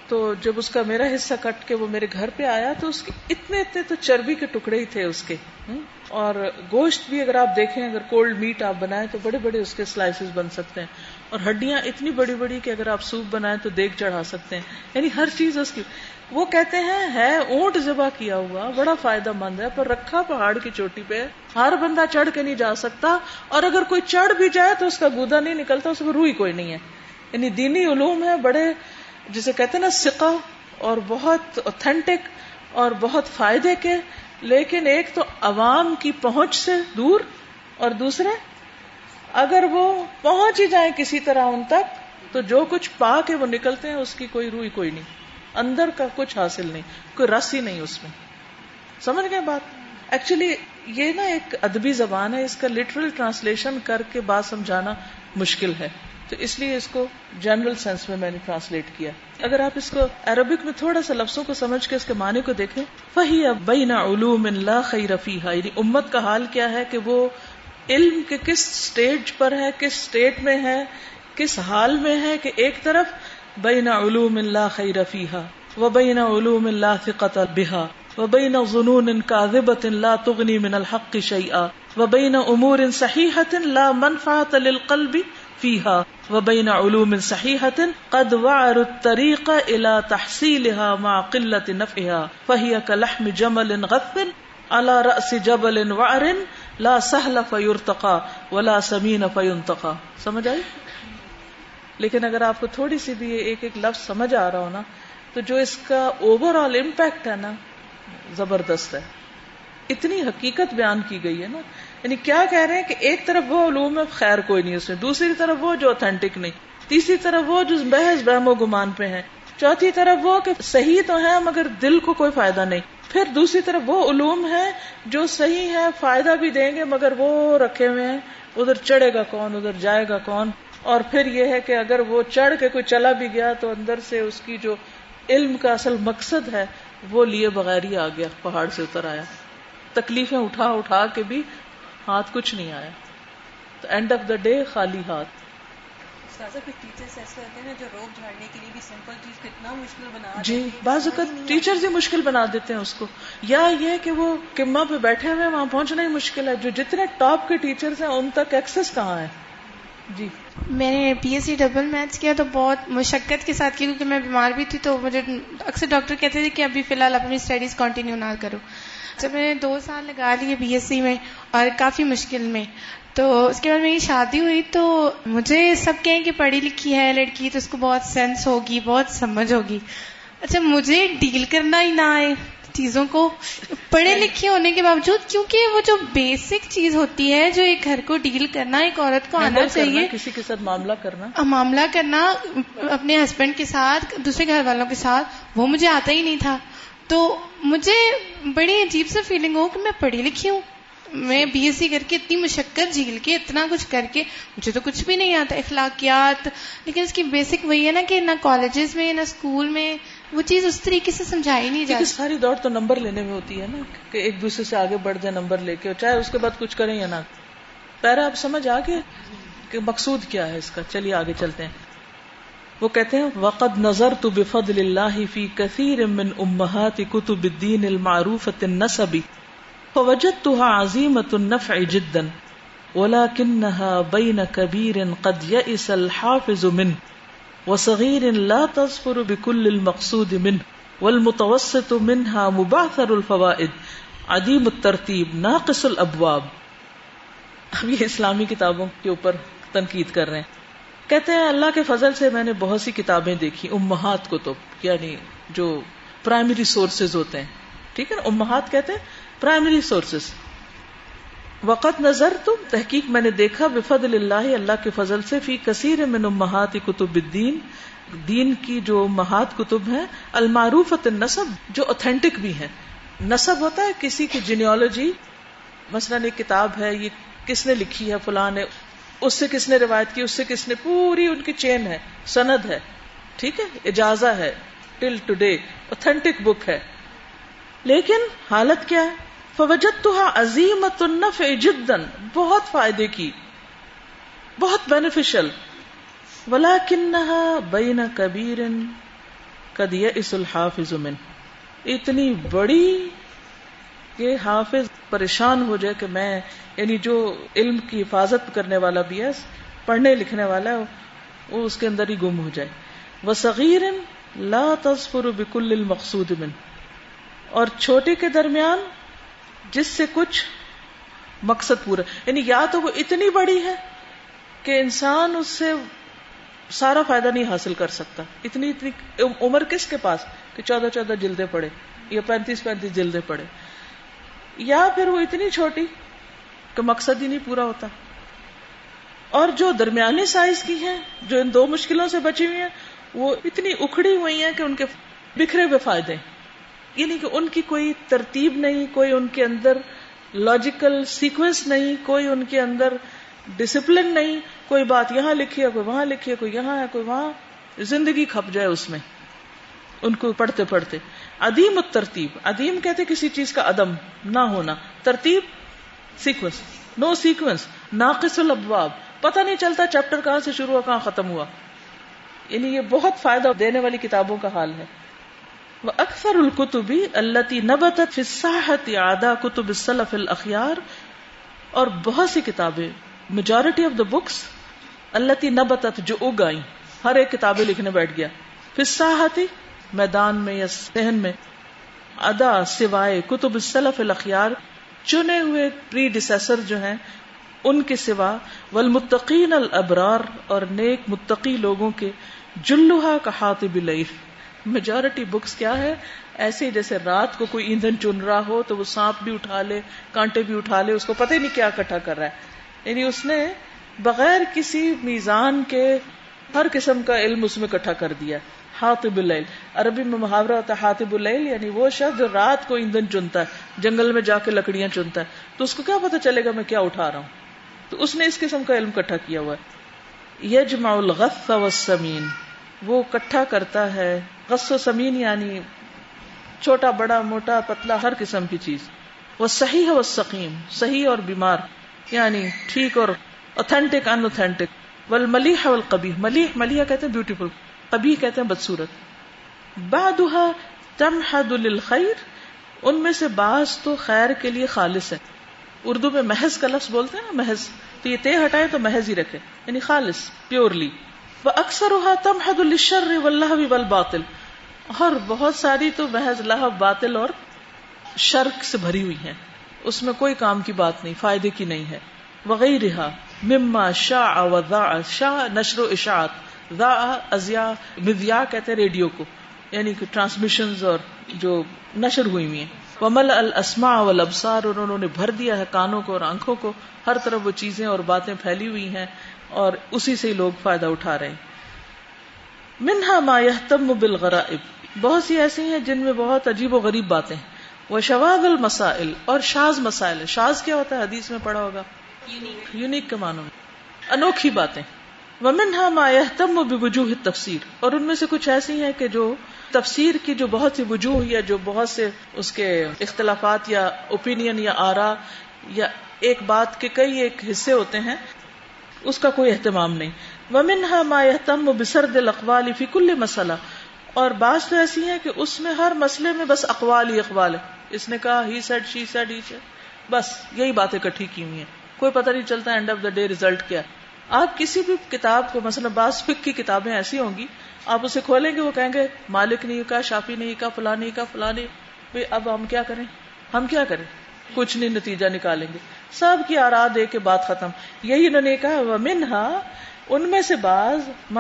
تو جب اس کا میرا حصہ کٹ کے وہ میرے گھر پہ آیا تو اس کے اتنے اتنے تو چربی کے ٹکڑے ہی تھے اس کے۔ اور گوشت بھی اگر آپ دیکھیں، اگر کولڈ میٹ آپ بنائیں تو بڑے بڑے اس کے سلائسز بن سکتے ہیں۔ اور ہڈیاں اتنی بڑی بڑی کہ اگر آپ سوپ بنائیں تو دیکھ چڑھا سکتے ہیں۔ یعنی ہر چیز اس کی۔ وہ کہتے ہیں، ہے، اونٹ ذبح کیا ہوا، بڑا فائدہ مند ہے، پر رکھا پہاڑ کی چوٹی پہ، ہر بندہ چڑھ کے نہیں جا سکتا۔ اور اگر کوئی چڑھ بھی جائے تو اس کا گودا نہیں نکلتا، اس میں روئی کوئی نہیں ہے۔ یعنی دینی علوم ہے بڑے، جسے کہتے ہیں نا سکا اور بہت اوتھینٹک اور بہت فائدے کے۔ لیکن ایک تو عوام کی پہنچ سے دور، اور دوسرے اگر وہ پہنچ ہی جائیں کسی طرح ان تک، تو جو کچھ پا کے وہ نکلتے ہیں، اس کی کوئی روئی کوئی نہیں۔ اندر کا کچھ حاصل نہیں، کوئی رس ہی نہیں اس میں۔ سمجھ گئے بات؟ ایکچولی یہ نا ایک ادبی زبان ہے، اس کا لٹرل ٹرانسلیشن کر کے بات سمجھانا مشکل ہے۔ تو اس لیے اس کو جنرل سینس میں میں نے ٹرانسلیٹ کیا۔ اگر آپ اس کو عربک میں تھوڑا سا لفظوں کو سمجھ کے اس کے معنی کو دیکھیں فہی اب بین علوم لا خیر فیہا یعنی امت کا حال کیا ہے کہ وہ علم کے کس سٹیج پر ہے، کس سٹیٹ میں ہے، کس حال میں ہے کہ ایک طرف بین علوم لا خیر فیہا و بین علوم اللہ لا ثقت بها وبين ظنون كاذبة لا تغني من الحق شيئا وبين امور صحيحة لا منفعة للقلب فيها وبين علوم صحيحة قد وعر الطريق الى تحصيلها مع قلة نفعها فهي كلحم جمل غث على رأس جبل وعر لا سهل فيرتقى ولا سمين فينتقى سمجھ آئی؟ لیکن اگر آپ کو تھوڑی سی بھی ایک ایک لفظ سمجھ آ رہا ہو نا، تو جو اس کا اوور آل امپیکٹ ہے نا، زبردست ہے۔ اتنی حقیقت بیان کی گئی ہے نا۔ یعنی کیا کہہ رہے ہیں کہ ایک طرف وہ علوم ہے، خیر کوئی نہیں، اس میں۔ دوسری طرف وہ جو اتھینٹک نہیں۔ تیسری طرف وہ جو بحث، بہم و گمان پہ ہیں۔ چوتھی طرف وہ کہ صحیح تو ہے مگر دل کو کوئی فائدہ نہیں۔ پھر دوسری طرف وہ علوم ہے جو صحیح ہے فائدہ بھی دیں گے، مگر وہ رکھے ہوئے ہیں۔ ادھر چڑھے گا کون، ادھر جائے گا کون؟ اور پھر یہ ہے کہ اگر وہ چڑھ کے کوئی چلا بھی گیا تو اندر سے اس کی جو علم کا اصل مقصد ہے، وہ لیے بغیر ہی آ گیا، پہاڑ سے اتر آیا۔ تکلیفیں اٹھا اٹھا کے بھی ہاتھ کچھ نہیں آیا۔ تو اینڈ آف دا ڈے خالی ہاتھ۔ جی بعض اوقات ٹیچر ہی مشکل بنا دیتے ہیں اس کو۔ یا یہ کہ وہ کما پہ بیٹھے ہوئے وہاں پہنچنا ہی مشکل ہے۔ جو جتنے ٹاپ کے ٹیچر ہیں ان تک ایکسس کہاں ہے؟ جی۔ میں نے P S C double maths کیا تو بہت مشقت کے ساتھ کی کیونکہ میں بیمار بھی تھی تو مجھے اکثر ڈاکٹر کہتے تھے کہ ابھی فی الحال اپنی اسٹڈیز کنٹینیو نہ کرو۔ جب میں نے دو سال لگا لیے بی ایس سی میں اور کافی مشکل میں۔ تو اس کے بعد میری شادی ہوئی تو مجھے سب کہیں کہ پڑھی لکھی ہے لڑکی تو اس کو بہت سینس ہوگی بہت سمجھ ہوگی۔ اچھا مجھے ڈیل کرنا ہی نہ آئے چیزوں کو۔ پڑھے لکھے ہونے کے باوجود کیونکہ وہ جو بیسک چیز ہوتی ہے جو ایک گھر کو ڈیل کرنا ایک عورت کو آنا چاہیے۔ کسی کے ساتھ معاملہ کرنا۔ معاملہ کرنا اپنے ہسبینڈ کے ساتھ دوسرے گھر والوں کے ساتھ وہ مجھے آتا ہی نہیں تھا۔ تو مجھے بڑی عجیب سے فیلنگ ہو کہ میں پڑھی لکھی ہوں۔ میں بی ایس سی کر کے اتنی مشقت جھیل کے اتنا کچھ کر کے مجھے تو کچھ بھی نہیں آتا اخلاقیات۔ لیکن اس کی بیسک وہی ہے نا کہ نہ کالجز میں نہ اسکول میں۔ وہ چیز اس طریقے سے سمجھائی نہیں جاتی۔ ساری دوڑ تو نمبر لینے میں ہوتی ہے نا کہ ایک دوسرے سے آگے بڑھ جائے نمبر لے کے چاہے اس کے بعد کچھ کریں یا نہ۔ پیرا آپ سمجھ آ گئے کہ مقصود کیا ہے اس کا؟ چلیے آگے چلتے ہیں۔ وہ کہتے ہیں وقد نظر تو بفضل اللہ فی کثیر من امہات کتب الدین المعروفة النسبی فوجدتها عظیمة النفع جدا، ولكنها بين كبير قد يئس الحافظ منه، وصغير لا تظفر بكل المقصود منه، والمتوسط منها مبعثر الفوائد عدیم الترتیب ناقص الابواب اب یہ اسلامی کتابوں کے اوپر تنقید کر رہے ہیں۔ کہتے ہیں، اللہ کے فضل سے میں نے بہت سی کتابیں دیکھی، امہات کتب یعنی جو پرائمری سورسز ہوتے ہیں۔ ٹھیک ہے نا؟ امہات کہتے ہیں پرائمری سورسز وقت نظر تو تحقیق میں نے دیکھا، بفضل اللہ اللہ کے فضل سے فی کثیر من امہات کتب الدین دین کی جو امہات کتب ہیں المعروف نصب جو اوتھینٹک بھی ہیں۔ نصب ہوتا ہے کسی کی جینیولوجی مثلاً ایک کتاب ہے، یہ کس نے لکھی ہے فلاں نے اس سے کس نے روایت کی، اس سے کس نے، پوری ان کی چین ہے، سند ہے، ٹھیک ہے، اجازہ ہے ٹل ٹوڈے اوتھینٹک بک ہے۔ لیکن حالت کیا ہے؟ فوجت تو عظیم النف جدن بہت فائدے کی، بہت بینیفیشل ولا کنہا بین کبیر کدی اس الحافظ من اتنی بڑی کہ حافظ پریشان ہو جائے کہ میں یعنی جو علم کی حفاظت کرنے والا بھی ہے، پڑھنے لکھنے والا ہے، وہ اس کے اندر ہی گم ہو جائے۔ وہ صغیر لا تصفر بکل المقصود من اور چھوٹے کے درمیان جس سے کچھ مقصد پورا یعنی یا تو وہ اتنی بڑی ہے کہ انسان اس سے سارا فائدہ نہیں حاصل کر سکتا۔ اتنی اتنی عمر کس کے پاس؟ کہ چودہ چودہ جلدیں پڑے یا پینتیس پینتیس جلدیں پڑے یا پھر وہ اتنی چھوٹی کہ مقصد ہی نہیں پورا ہوتا۔ اور جو درمیانی سائز کی ہیں، جو ان دو مشکلوں سے بچی ہوئی ہیں، وہ اتنی اکھڑی ہوئی ہیں کہ ان کے بکھرے ہوئے فائدے یعنی کہ ان کی کوئی ترتیب نہیں، کوئی ان کے اندر لاجیکل سیکوینس نہیں، کوئی ان کے اندر ڈسپلن نہیں، کوئی بات یہاں لکھی ہے، کوئی وہاں لکھی ہے، کوئی یہاں ہے، کوئی وہاں، زندگی کھپ جائے اس میں، ان کو پڑھتے پڑھتے۔ ادیم ترتیب ادیم کہتے کسی چیز کا عدم، نہ ہونا۔ ترتیب سیکوینس نو سیکوینس ناقص الابواب۔ پتہ نہیں چلتا چیپٹر کہاں سے شروع ہوا، کہاں ختم ہوا۔ یعنی یہ بہت فائدہ دینے والی کتابوں کا حال ہے۔ وہ اکثر القتبی اللہ نبت فصاحت آدا کتب السلف الاخیار اور بہت سی کتابیں میجورٹی آف دا بکس اللہ نبت جو اگائی ہر ایک کتابیں لکھنے بیٹھ گیا۔ فصاحتی میدان میں یا سہن میں ادا سوائے کتب السلف الاخیار چنے ہوئے پری ڈسیسر جو ہیں، ان کے سوا والمتقین الابرار اور نیک متقی لوگوں کے جلوہا کا حاطب لیف میجورٹی بکس کیا ہے ایسے جیسے رات کو کوئی ایندھن چن رہا ہو تو وہ سانپ بھی اٹھا لے، کانٹے بھی اٹھا لے، اس کو پتہ ہی نہیں کیا اکٹھا کر رہا ہے۔ یعنی اس نے بغیر کسی میزان کے ہر قسم کا علم اس میں اکٹھا کر دیا۔ ہاتب اللیل۔ عربی میں محاورہ ہوتا ہے ہاتب اللیل یعنی وہ شخص جو رات کو ایندھن چنتا ہے، جنگل میں جا کے لکڑیاں چنتا ہے۔ تو اس کو کیا پتا چلے گا میں کیا اٹھا رہا ہوں؟ تو اس نے اس قسم کا علم اکٹھا کیا ہوا ہے۔ یجمع الغث والسمین۔ وہ کٹھا کرتا ہے غص و سمین یعنی چھوٹا، بڑا، موٹا، پتلا، ہر قسم کی چیز۔ وہ صحیح ہے، وہ سکیم صحیح اور بیمار یعنی ٹھیک اور اوتھینٹک ان اوتھینٹک ول ملیح ول کبھی ملیح ملیح کہتے ہیں بیوٹیفل کبھی کہتے ہیں بدسورت بادہ تم حد الخیر ان میں سے بعض تو خیر کے لیے خالص ہے اردو میں محض کا لفظ بولتے ہیں نا، محض۔ تو یہ تے ہٹائے تو محض ہی رکھے۔ یعنی خالص پیورلی وہ اکثر تم حد الشر واللہ بل باطل اور بہت ساری تو محض لہب باطل اور شرک سے بھری ہوئی ہیں۔ اس میں کوئی کام کی بات نہیں، فائدے کی نہیں ہے۔ وغیرہ مما شاہ و شاہ نشر و اشاعت ذا ازیا مدیا کہتے ریڈیو کو۔ یعنی کہ ٹرانسمیشن اور جو نشر ہوئی ہوئی ہیں۔ ومل الاسماء والابصار، اور انہوں نے بھر دیا ہے کانوں کو اور آنکھوں کو۔ ہر طرف وہ چیزیں اور باتیں پھیلی ہوئی ہیں اور اسی سے لوگ فائدہ اٹھا رہے ہیں۔ منہا ما يهتم بالغرائب۔ بہت سی ایسی ہیں جن میں بہت عجیب و غریب باتیں وہ شواب المسائل اور شاز مسائل شاز کیا ہوتا ہے؟ حدیث میں پڑھا ہوگا۔ یونیک۔ کے معنوں میں۔ انوکھی باتیں۔ ومنہا ما يهتم بوجوہ تفسیر اور ان میں سے کچھ ایسی ہیں کہ جو تفسیر کی جو بہت سی وجوہ یا جو بہت سے اس کے اختلافات یا اوپینین یا آرا یا ایک بات کے کئی ایک حصے ہوتے ہیں اس کا کوئی اہتمام نہیں۔ ومنها ما يهتم بسرد الاقوال في كل مسئلہ۔ اور بعض تو ایسی ہیں کہ اس میں ہر مسئلے میں بس اقوال ہی اقوال ہے۔ اس نے کہا he said she said he said بس یہی باتیں کٹھی کی ہوئی ہیں۔ کوئی پتہ نہیں چلتا end of the day result کیا آپ کسی بھی کتاب کو، مثلا بعض فک کی کتابیں ایسی ہوں گی، آپ اسے کھولیں گے، وہ کہیں گے، مالک نہیں کہا، شافی نہیں کہا، فلاں نہیں کہا، فلاں نہیں اب ہم کیا کریں؟ ہم کیا کریں؟ کچھ نہیں، نتیجہ نکالیں گے۔ سب کی آرا دے کے بات ختم۔ یہی انہوں نے کہا وہ ان میں سے بعض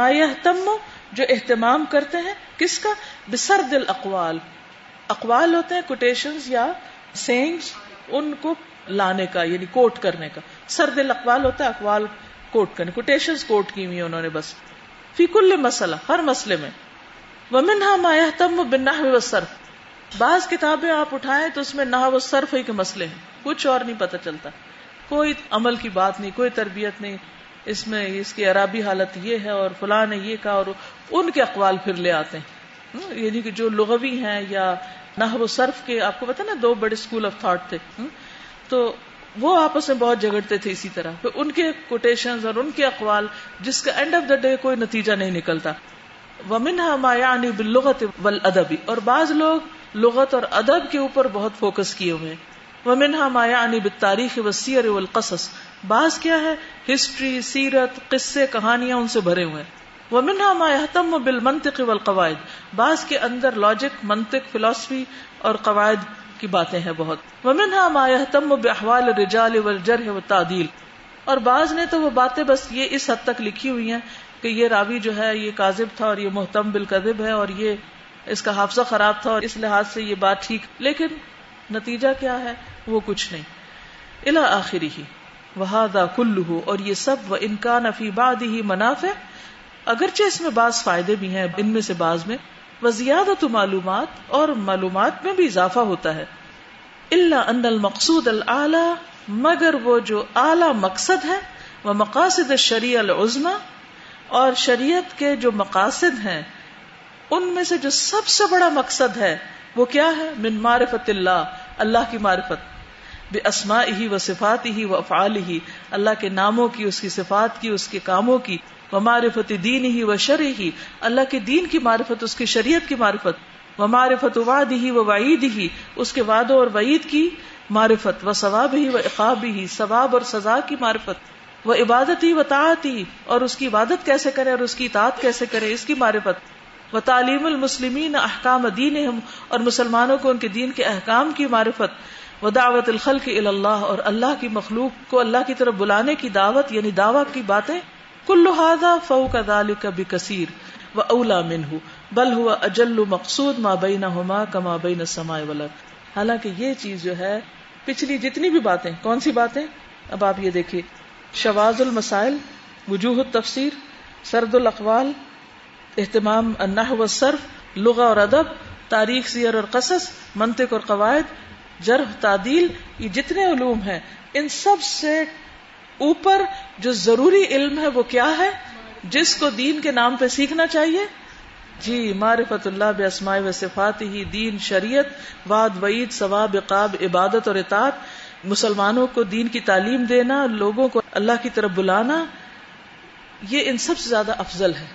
تم جو اہتمام کرتے ہیں، کس کا؟ بسر دل اقوال اقوال ہوتے ہیں کوٹیشن یا سینگس ان کو لانے کا یعنی کوٹ کرنے کا۔ سر دل اقوال ہوتا ہے اقوال کوٹ کرنے کوٹیشن کوٹ کی ہوئی انہوں نے بس۔ فی کل مسئلہ، ہر مسئلے میں۔ وہ منہا مایا تم بنا سر بعض کتابیں آپ اٹھائیں تو اس میں نہ وہ صرف ہی کے مسئلے ہیں۔ کچھ اور نہیں پتہ چلتا۔ کوئی عمل کی بات نہیں، کوئی تربیت نہیں۔ اس میں اس کی عرابی حالت یہ ہے اور فلاں نے یہ کہا اور ان کے اقوال پھر لے آتے ہیں۔ یعنی کہ جو لغوی ہیں یا نہ وہ صرف کے آپ کو پتا نا، دو بڑے اسکول آف تھاٹ تھے۔ تو وہ آپس میں بہت جگڑتے تھے اسی طرح۔ پھر ان کے کوٹیشن اور ان کے اقوال، جس کا اینڈ آف دا ڈے کوئی نتیجہ نہیں نکلتا۔ ومن مایا یعنی بلغت ول ادبی اور بعض لوگ لغت اور ادب کے اوپر بہت فوکس کیے ہوئے وہ منہا مایا انی تاریخ و سیر القصص بعض کیا ہے؟ ہسٹری، سیرت، قصے، کہانیاں ان سے بھرے ہوئے وہ منہا مایا تم بال منطق والقواعد۔ بعض کے اندر لاجک منطق فلاسفی اور قواعد کی باتیں ہیں بہت۔ وہ منہا مایا تم بحوال رجال والجرح و تعدیل اور بعض نے تو وہ باتیں بس یہ اس حد تک لکھی ہوئی ہیں کہ یہ راوی جو ہے، یہ کاذب تھا اور یہ محتم بالکذب ہے اور یہ اس کا حافظہ خراب تھا اور اس لحاظ سے یہ بات ٹھیک۔ لیکن نتیجہ کیا ہے؟ وہ کچھ نہیں۔ الا آخری ہی وہادا کلو اور یہ سب و انکان افی باد ہی منافع، اگرچہ اس میں بعض فائدے بھی ہیں، ان میں سے بعض میں وہ زیادہ تو معلومات، اور معلومات میں بھی اضافہ ہوتا ہے۔ اللہ ان المقصود العلی مگر وہ جو اعلی مقصد ہے وہ مقاصد شریع العظما اور شریعت کے جو مقاصد ہیں، ان میں سے جو سب سے بڑا مقصد ہے، وہ کیا ہے؟ من معرفت اللہ اللہ کی معرفت۔ بے اسما ہی و صفات ہی و افعال ہی اللہ کے ناموں کی، اس کی صفات کی، اس کے کاموں کی و معرفت دین ہی و شر ہی اللہ کے دین کی معرفت، اس کی شریعت کی معرفت و معرفت واد ہی و وعید ہی اس کے وعدوں اور وعید کی معرفت، و ثواب ہی و اقاب ہی ثواب اور سزا کی معرفت وہ عبادت ہی و تعت ہی اور اس کی عبادت کیسے کرے اور اس کی اطاعت کیسے کرے، اس کی معرفت، و تعلیم المسلمین احکام دین اور مسلمانوں کو ان کے دین کے احکام کی معرفت وہ دعوت الخل کی اللہ اور اللہ کی مخلوق کو اللہ کی طرف بلانے کی دعوت یعنی دعوت کی باتیں کل لہٰذا فو کا دال کبھی کثیر و اولا من ہوں بل ہوا اجل مقصود ماں بئی ہوما کا ماں نہ سمائے ولک حالانکہ یہ چیز جو ہے پچھلی جتنی بھی باتیں کون سی باتیں اب آپ یہ دیکھیے شواز المسائل وجوہ التفسیر سرد الاقوال اہتمام النحو والصرف لغہ اور ادب تاریخ سیر اور قصص منطق اور قواعد جرح، تعدیل، یہ جتنے علوم ہیں، ان سب سے اوپر جو ضروری علم ہے وہ کیا ہے؟ جس کو دین کے نام پہ سیکھنا چاہیے۔ جی معرفت اللہ بے اسماء و صفات ہی دین، شریعت واد وعید، ثواب، عقاب، عبادت اور اطاعت۔ مسلمانوں کو دین کی تعلیم دینا، لوگوں کو اللہ کی طرف بلانا، یہ ان سب سے زیادہ افضل ہے۔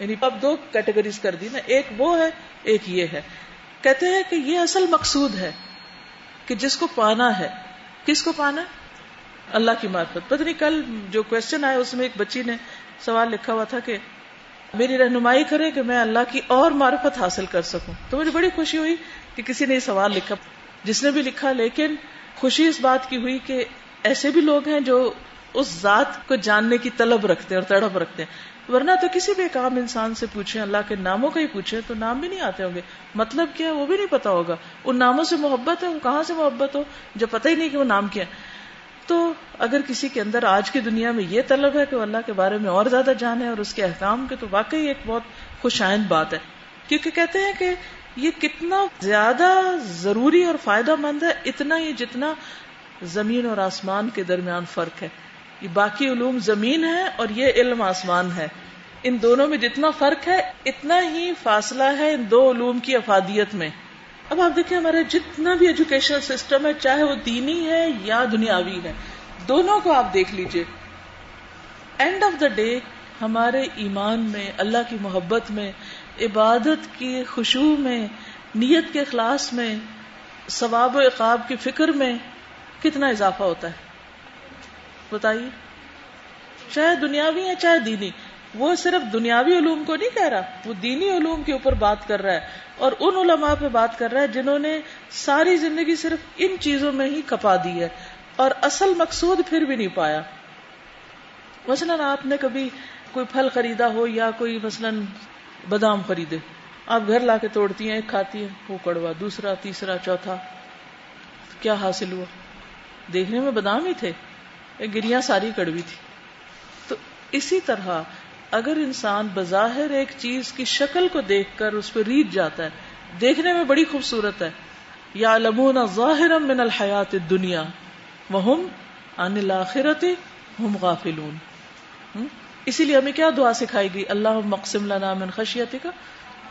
یعنی اب دو کیٹیگریز کر دی نا، ایک وہ ہے، ایک یہ ہے۔ کہتے ہیں کہ یہ اصل مقصود ہے۔ کہ جس کو پانا ہے، کس کو پانا؟ اللہ کی معرفت۔ پتہ نہیں کل جو کوشچن آیا، اس میں ایک بچی نے سوال لکھا ہوا تھا کہ میری رہنمائی کرے کہ میں اللہ کی اور معرفت حاصل کر سکوں۔ تو مجھے بڑی خوشی ہوئی کہ کسی نے یہ سوال لکھا۔ جس نے بھی لکھا، لیکن خوشی اس بات کی ہوئی کہ ایسے بھی لوگ ہیں جو اس ذات کو جاننے کی طلب رکھتے ہیں اور تڑپ رکھتے ہیں۔ ورنہ تو کسی بھی ایک عام انسان سے پوچھے اللہ کے ناموں کا ہی پوچھے تو نام بھی نہیں آتے ہوں گے۔ مطلب کیا ہے؟ وہ بھی نہیں پتا ہوگا۔ ان ناموں سے محبت ہے؟ وہ کہاں سے محبت ہو؟ جب پتہ ہی نہیں کہ وہ نام کیا تو اگر کسی کے اندر آج کی دنیا میں یہ طلب ہے کہ وہ اللہ کے بارے میں اور زیادہ جانے اور اس کے احکام کے، تو واقعی ایک بہت خوش آئند بات ہے۔ کیونکہ کہتے ہیں کہ یہ کتنا زیادہ ضروری اور فائدہ مند ہے، اتنا ہی جتنا زمین اور آسمان کے درمیان فرق ہے۔ یہ باقی علوم زمین ہے اور یہ علم آسمان ہے۔ ان دونوں میں جتنا فرق ہے، اتنا ہی فاصلہ ہے ان دو علوم کی افادیت میں۔ اب آپ دیکھیں ہمارا جتنا بھی ایجوکیشنل سسٹم ہے، چاہے وہ دینی ہے یا دنیاوی ہے، دونوں کو آپ دیکھ لیجیے۔ اینڈ آف دا ڈے ہمارے ایمان میں، اللہ کی محبت میں، عبادت کی خوشبو میں، نیت کے اخلاص میں، ثواب و عقاب کی فکر میں کتنا اضافہ ہوتا ہے۔ بتائیے۔ چاہے دنیاوی ہے چاہے دینی۔ وہ صرف دنیاوی علوم کو نہیں کہہ رہا، وہ دینی علوم کے اوپر بات کر رہا ہے۔ اور ان علماء پہ بات کر رہا ہے جنہوں نے ساری زندگی صرف ان چیزوں میں ہی کپا دی ہے۔ اور اصل مقصود پھر بھی نہیں پایا۔ مثلاً آپ نے کبھی کوئی پھل خریدا ہو یا کوئی مثلاً بادام خریدے۔ آپ گھر لا کے توڑتی ہیں، ایک کھاتی ہیں، وہ کڑوا، دوسرا، تیسرا، چوتھا۔ کیا حاصل ہوا؟ دیکھنے میں بادام ہی تھے۔ گریاں ساری کڑوی تھی۔ تو اسی طرح اگر انسان بظاہر ایک چیز کی شکل کو دیکھ کر اس پہ ریت جاتا ہے، دیکھنے میں بڑی خوبصورت ہے۔ یا لمون ظاہر من الحیات دنیا وہ ان الآخرت ہم غافلون۔ اسی لیے ہمیں کیا دعا سکھائی گئی؟ اللہ مقسم لنا من خشیت کا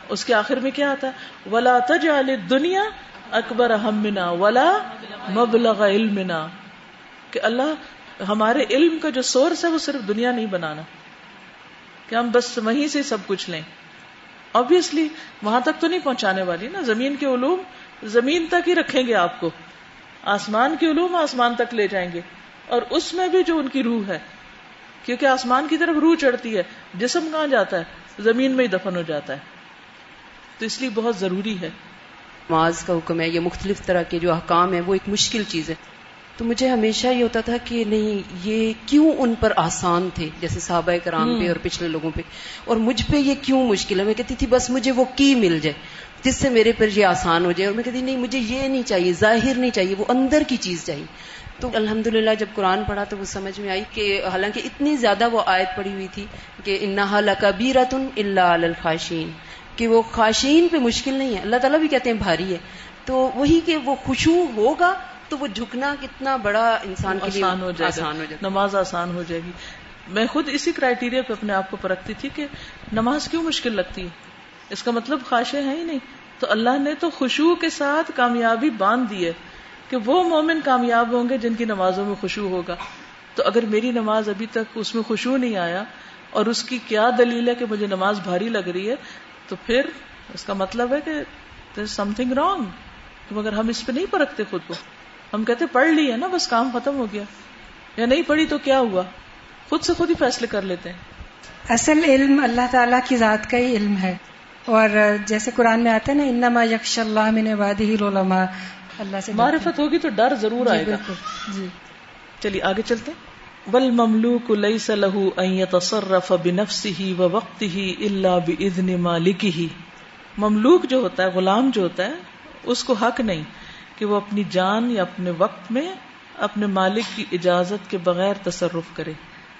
اس کے آخر میں کیا آتا ہے؟ ولا تجعل دنیا اکبر ہمنا ولا مبلغ علمنا۔ کہ اللہ ہمارے علم کا جو سورس ہے وہ صرف دنیا نہیں بنانا۔ کہ ہم بس وہیں سے سب کچھ لیں۔ آبیسلی وہاں تک تو نہیں پہنچانے والی نا۔ زمین کے علوم زمین تک ہی رکھیں گے آپ کو۔ آسمان کے علوم آسمان تک لے جائیں گے۔ اور اس میں بھی جو ان کی روح ہے۔ کیونکہ آسمان کی طرف روح چڑھتی ہے۔ جسم کہاں جاتا ہے؟ زمین میں ہی دفن ہو جاتا ہے۔ تو اس لیے بہت ضروری ہے۔ نماز کا حکم ہے، یہ مختلف طرح کے جو احکام ہے وہ ایک مشکل چیز ہے۔ تو مجھے ہمیشہ یہ ہوتا تھا کہ نہیں یہ کیوں ان پر آسان تھے؟ جیسے صحابہ کرام پہ اور پچھلے لوگوں پہ۔ اور مجھ پہ یہ کیوں مشکل ہے؟ میں کہتی تھی بس مجھے وہ کی مل جائے جس سے میرے پر یہ آسان ہو جائے۔ اور میں کہتی نہیں مجھے یہ نہیں چاہیے ظاہر نہیں چاہیے وہ اندر کی چیز چاہیے۔ تو الحمد جب قرآن پڑھا تو وہ سمجھ میں آئی کہ حالانکہ اتنی زیادہ وہ آیت پڑی ہوئی تھی کہ انہا لکبیرتن اللہ الخاشین کہ وہ خاشین پہ مشکل نہیں ہے۔ اللہ تعالیٰ بھی کہتے ہیں بھاری ہے۔ تو وہی کہ وہ خوشو ہوگا تو وہ جھکنا کتنا بڑا انسان کے لیے آسان ہو جائے آسان ہو گا۔ جائے نماز آسان ہو جائے گی۔ میں خود اسی کرائٹیریا پہ اپنے آپ کو پرکھتی تھی کہ نماز کیوں مشکل لگتی ہے؟ اس کا مطلب خواہشیں ہیں ہی نہیں۔ تو اللہ نے تو خوشبو کے ساتھ کامیابی باندھ دی ہے کہ وہ مومن کامیاب ہوں گے جن کی نمازوں میں خوشبو ہوگا۔ تو اگر میری نماز ابھی تک اس میں خوشبو نہیں آیا اور اس کی کیا دلیل ہے کہ مجھے نماز بھاری لگ رہی ہے تو پھر اس کا مطلب ہے کہ سم تھنگ رانگ مگر ہم اس پہ نہیں پرکھتے خود کو۔ ہم کہتے پڑھ لی ہے نا بس کام ختم ہو گیا۔ یا نہیں پڑھی تو کیا ہوا؟ خود سے خود ہی فیصلے کر لیتے ہیں۔ اصل علم اللہ تعالیٰ کی ذات کا ہی علم ہے۔ اور جیسے قرآن میں آتا ہے نا انما یکش اللہ من عبادہ العلماء۔ اللہ سے معرفت ہوگی تو ڈر ضرور آئے گا۔ جی۔ چلیے آگے چلتے بل مملوک لیس له ان يتصرف بنفسه ووقته الا باذن مالکه مملوک جو ہوتا ہے غلام جو ہوتا ہے اس کو حق نہیں۔ کہ وہ اپنی جان یا اپنے وقت میں اپنے مالک کی اجازت کے بغیر تصرف کرے۔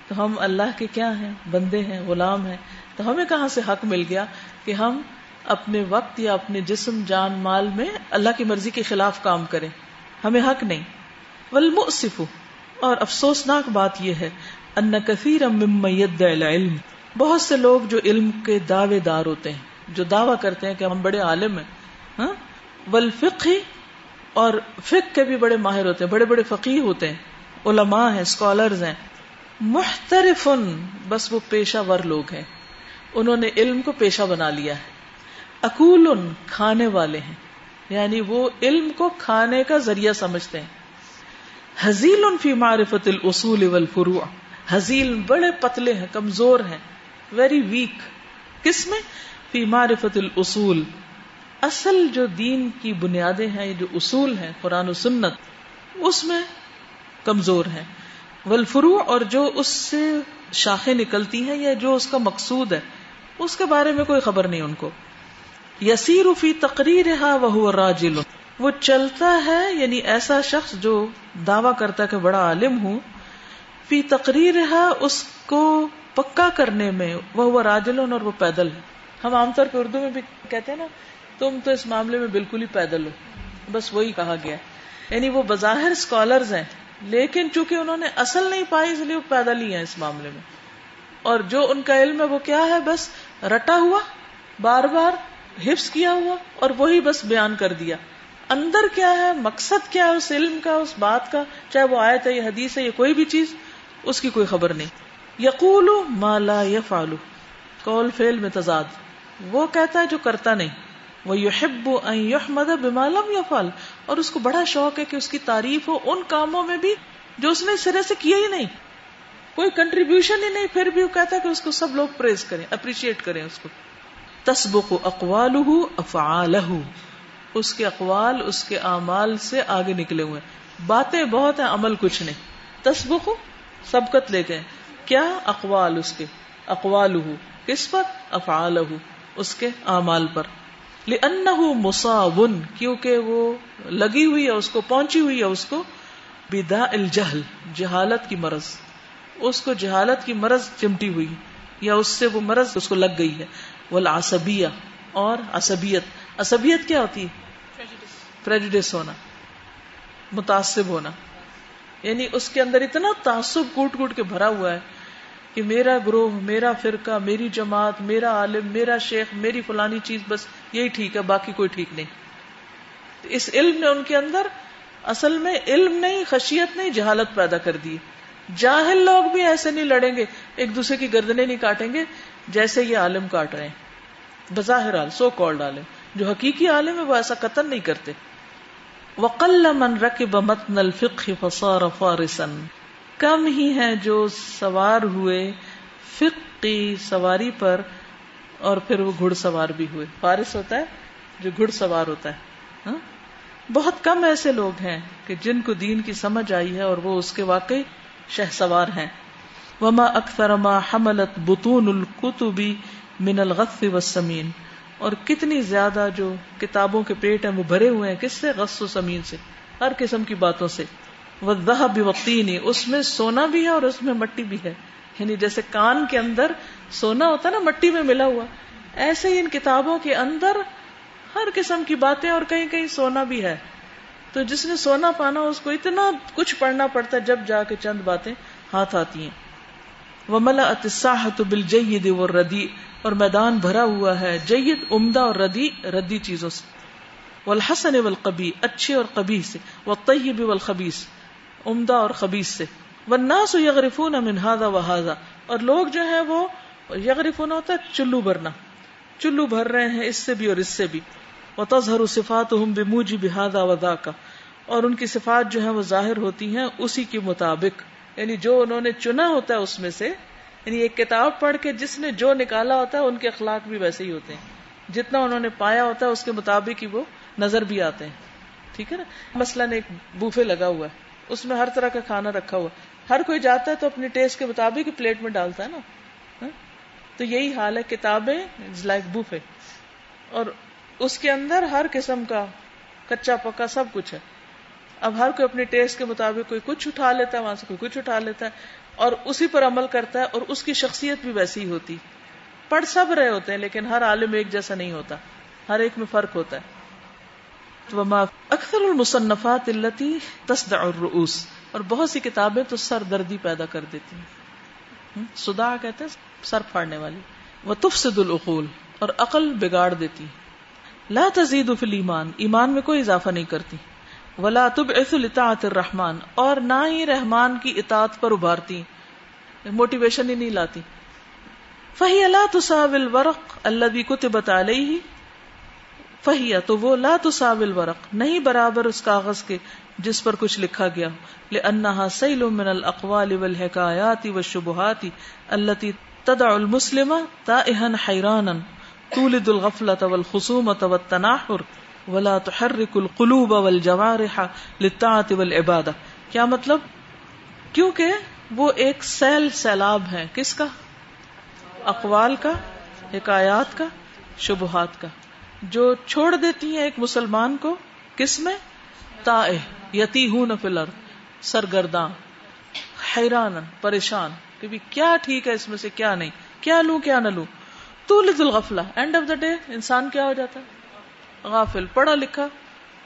تو ہم اللہ کے کیا ہیں؟ بندے ہیں، غلام ہیں۔ تو ہمیں کہاں سے حق مل گیا کہ ہم اپنے وقت یا اپنے جسم، جان، مال میں اللہ کی مرضی کے خلاف کام کریں؟ ہمیں حق نہیں۔ ولمؤسف اور افسوسناک بات یہ ہے، ان کثیر العلم، بہت سے لوگ جو علم کے دعوے دار ہوتے ہیں، جو دعویٰ کرتے ہیں کہ ہم بڑے عالم ہیں۔ ہاں؟ والفقہ اور فقہ کے بھی بڑے ماہر ہوتے ہیں، بڑے بڑے فقیر ہوتے ہیں، علماء ہیں اسکالرز ہیں۔ محترف بس وہ پیشہ ور لوگ ہیں۔ انہوں نے علم کو پیشہ بنا لیا ہے۔ اکول کھانے والے ہیں۔ یعنی وہ علم کو کھانے کا ذریعہ سمجھتے ہیں۔ حزیل فی معرفت الاصول والفروع۔ حزیل بڑے پتلے ہیں، کمزور ہیں۔ ویری ویک کس میں؟ فی معرفت الاصول۔ اصل جو دین کی بنیادیں ہیں جو اصول ہیں، قرآن و سنت، اس میں کمزور ہیں۔ والفروع، اور جو اس سے شاخیں نکلتی ہیں یا جو اس کا مقصود ہے، اس کے بارے میں کوئی خبر نہیں ان کو۔ یسیر فی تقریر وہ راجل۔ وہ چلتا ہے یعنی ایسا شخص جو دعوی کرتا ہے کہ بڑا عالم ہوں۔ فی تقریر اس کو پکا کرنے میں وہ راجل اور وہ پیدل ہے ہم عام طور پہ اردو میں بھی کہتے ہیں نا تم تو اس معاملے میں بالکل ہی پیدل ہو۔ بس وہی کہا گیا۔ یعنی وہ بظاہر اسکالرز ہیں، لیکن چونکہ انہوں نے اصل نہیں پائی، اس لیے وہ پیدل ہی ہیں اس معاملے میں۔ اور جو ان کا علم ہے، وہ کیا ہے؟ بس رٹا ہوا، بار بار حفظ کیا ہوا اور وہی بس بیان کر دیا۔ اندر کیا ہے؟ مقصد کیا ہے؟ اس علم کا، اس بات کا۔ چاہے وہ آیت ہے، یا حدیث ہے، یا کوئی بھی چیز، اس کی کوئی خبر نہیں۔ یقول مالا یا فالو کول فیل میں تضاد۔ وہ کہتا ہے جو کرتا نہیں۔ وہ یحب یحمد بمالم یا فال اور اس کو بڑا شوق ہے کہ اس کی تعریف ہو ان کاموں میں بھی جو اس نے سرے سے کیا ہی نہیں۔ کوئی کنٹریبیوشن ہی نہیں، پھر بھی وہ کہتا ہے کہ اس کو سب لوگ پریز کریں اپریشیٹ کریں اس کو۔ تسبق اقوال افعال اس کے اقوال اس کے اعمال سے آگے نکلے ہوئے۔ باتیں بہت ہیں، عمل کچھ نہیں۔ تسبق سبقت لے گئے کیا اقوال اس کے؟ اقوال کس پر؟ افعال اس کے اعمال پر۔ لأنه مصاب کیونکہ وہ لگی ہوئی ہے اس کو پہنچی ہوئی ہے اس کو بدا الجہل جہالت کی مرض۔ اس کو جہالت کی مرض چمٹی ہوئی یا اس سے وہ مرض اس کو لگ گئی ہے۔ وہ اور عصبیت۔ عصبیت کیا ہوتی ہے؟ پریجڈس ہونا متاثب ہونا۔ یعنی اس کے اندر اتنا تعصب کوٹ کوٹ کے بھرا ہوا ہے کہ میرا گروہ، میرا فرقہ، میری جماعت، میرا عالم، میرا شیخ، میری فلانی چیز، بس یہی ٹھیک ہے، باقی کوئی ٹھیک نہیں۔ اس علم نے ان کے اندر اصل میں علم نہیں، خشیت نہیں، جہالت پیدا کر دی۔ جاہل لوگ بھی ایسے نہیں لڑیں گے، ایک دوسرے کی گردنے نہیں کاٹیں گے جیسے یہ عالم کاٹ رہے ہیں۔ بظاہر عالم سو کالڈ عالم۔ جو حقیقی عالم ہے، وہ ایسا قتل نہیں کرتے۔ وقل من رکب متن الفقه فصار فارسا۔ کم ہی ہیں جو سوار ہوئے فقی سواری پر اور پھر وہ گھڑ سوار بھی ہوئے۔ فارس ہوتا ہے جو گھڑ سوار ہوتا ہے ہاں؟ بہت کم ایسے لوگ ہیں کہ جن کو دین کی سمجھ آئی ہے اور وہ اس کے واقعی شہ سوار ہیں۔ وما اکثر ما حملت بطون القتبی من الغف والسمین اور کتنی زیادہ جو کتابوں کے پیٹ ہیں وہ بھرے ہوئے ہیں، کس سے؟ غص و سمین سے، ہر قسم کی باتوں سے۔ وہ بھی وقتی نہیں اس میں سونا بھی ہے اور اس میں مٹی بھی ہے۔ یعنی جیسے کان کے اندر سونا ہوتا ہے نا، مٹی میں ملا ہوا۔ ایسے ہی ان کتابوں کے اندر ہر قسم کی باتیں اور کہیں کہیں سونا بھی ہے۔ تو جس نے سونا پانا، اس کو اتنا کچھ پڑھنا پڑتا ہے جب جا کے چند باتیں ہاتھ آتی ہیں۔ وہ ملا اتساحت بل جید و ردی اور میدان بھرا ہوا ہے۔ جید، عمدہ اور ردی ردی چیزوں سے۔ والحسن والقبی اچھے اور قبی سے۔ وہ طیب عمدہ اور خبیص سے۔ والناس یغرفون من هذا وهذا اور لوگ جو ہیں وہ یغرفون ہوتا ہے چلو بھرنا۔ چلو بھر رہے ہیں اس سے بھی اور اس سے بھی۔ وتظهر صفاتهم بموجب هذا وذاك اور ان کی صفات جو ہیں وہ ظاہر ہوتی ہیں اسی کے مطابق۔ یعنی جو انہوں نے چنا ہوتا ہے اس میں سے یعنی ایک کتاب پڑھ کے جس نے جو نکالا ہوتا ہے ان کے اخلاق بھی ویسے ہی ہوتے ہیں۔ جتنا انہوں نے پایا ہوتا ہے اس کے مطابق ہی وہ نظر بھی آتے ہیں۔ ٹھیک ہے نا؟ مثلاً ایک بوفے لگا ہوا ہے۔ اس میں ہر طرح کا کھانا رکھا ہوا ہر کوئی جاتا ہے تو اپنی ٹیسٹ کے مطابق پلیٹ میں ڈالتا ہے نا۔ ہاں؟ تو یہی حال ہے، کتابیں لائک بوفے اور اس کے اندر ہر قسم کا کچا پکا سب کچھ ہے۔ اب ہر کوئی اپنی ٹیسٹ کے مطابق کوئی کچھ اٹھا لیتا ہے، وہاں سے کوئی کچھ اٹھا لیتا ہے۔ اور اسی پر عمل کرتا ہے اور اس کی شخصیت بھی ویسی ہی ہوتی۔ پڑھ سب رہے ہوتے ہیں، لیکن ہر عالم ایک جیسا نہیں ہوتا۔ ہر ایک میں فرق ہوتا ہے۔ اکثر المصنفات التی تصدع الرؤوس اور بہت سی کتابیں تو سر دردی پیدا کر دیتی ہیں۔ سدا کہتے ہیں، سر پھاڑنے والی۔ وہ تفسد العقول اور عقل بگاڑ دیتی لا تزید فی ایمان ایمان میں کوئی اضافہ نہیں کرتی۔ ولا تب اطاعت الرحمان اور نہ ہی رحمان کی اطاعت پر ابھارتی موٹیویشن ہی نہیں لاتی۔ فہی اللہ تصاول ورق اللہ بھی کتبت علیہ فہیا تو وہ لا تصاول ورق نہیں برابر اس کاغذ کے جس پر کچھ لکھا گیا لأنها سیل من الاقوال والحکایات والشبہات التي تدع المسلم تائہا حیرانا، تولد الغفلة والخصومة والتناحر ولا تحرك القلوب والجوارح للطاعت والعبادة۔ کیا مطلب؟ کیونکہ وہ ایک سیل سیلاب ہے کس کا؟ اقوال کا، حکایات کا، شبہات کا۔ جو چھوڑ دیتی ہیں ایک مسلمان کو، کس میں؟ تا یتی ہوں فلر سرگرداں حیران پریشان، کہ بھی کیا ٹھیک ہے اس میں سے کیا نہیں، کیا لوں، کیا نہ لوں۔ تو لد اینڈ آف دا ڈے انسان کیا ہو جاتا ہے؟ غافل، پڑھا لکھا،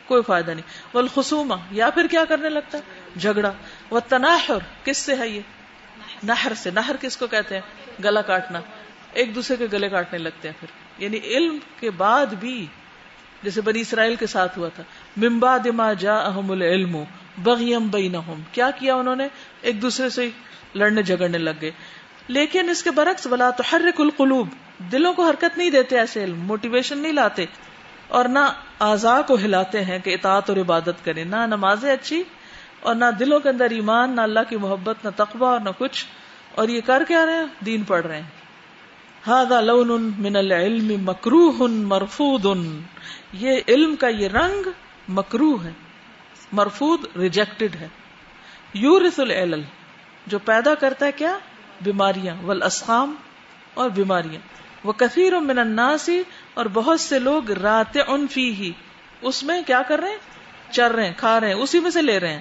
کوئی فائدہ نہیں۔ والخصومہ، یا پھر کیا کرنے لگتا ہے؟ جھگڑا۔ وہ تناحر کس سے ہے یہ؟ نہر سے۔ نہر کس کو کہتے ہیں؟ گلا کاٹنا۔ ایک دوسرے کے گلے کاٹنے لگتے ہیں پھر۔ یعنی علم کے بعد بھی جیسے بنی اسرائیل کے ساتھ ہوا تھا۔ ممبا دما جا احم العلم بغیم بینہم۔ کیا کیا انہوں نے؟ ایک دوسرے سے لڑنے جھگڑنے لگ گئے۔ لیکن اس کے برعکس بلا تو ہر القلوب۔ دلوں کو حرکت نہیں دیتے ایسے علم موٹیویشن نہیں لاتے۔ اور نہ آزا کو ہلاتے ہیں کہ اطاعت اور عبادت کریں۔ نہ نمازیں اچھی اور نہ دلوں کے اندر ایمان، نہ اللہ کی محبت، نہ تقوی اور نہ کچھ۔ اور یہ کر کے آ رہے ہیں؟ دین پڑھ رہے ہیں۔ هذا لون من العلم مکروہ مرفود یہ علم کا یہ رنگ مکرو ہے مرفود ریجیکٹڈ ہے. یورث العلل، جو پیدا کرتا ہے کیا؟ بیماریاں، والاسقام اور بیماریاں. وہ کثیر من الناس، اور بہت سے لوگ رات ان فی ہی اس میں کیا کر رہے ہیں؟ چر رہے ہیں، کھا رہے ہیں، اسی میں سے لے رہے ہیں.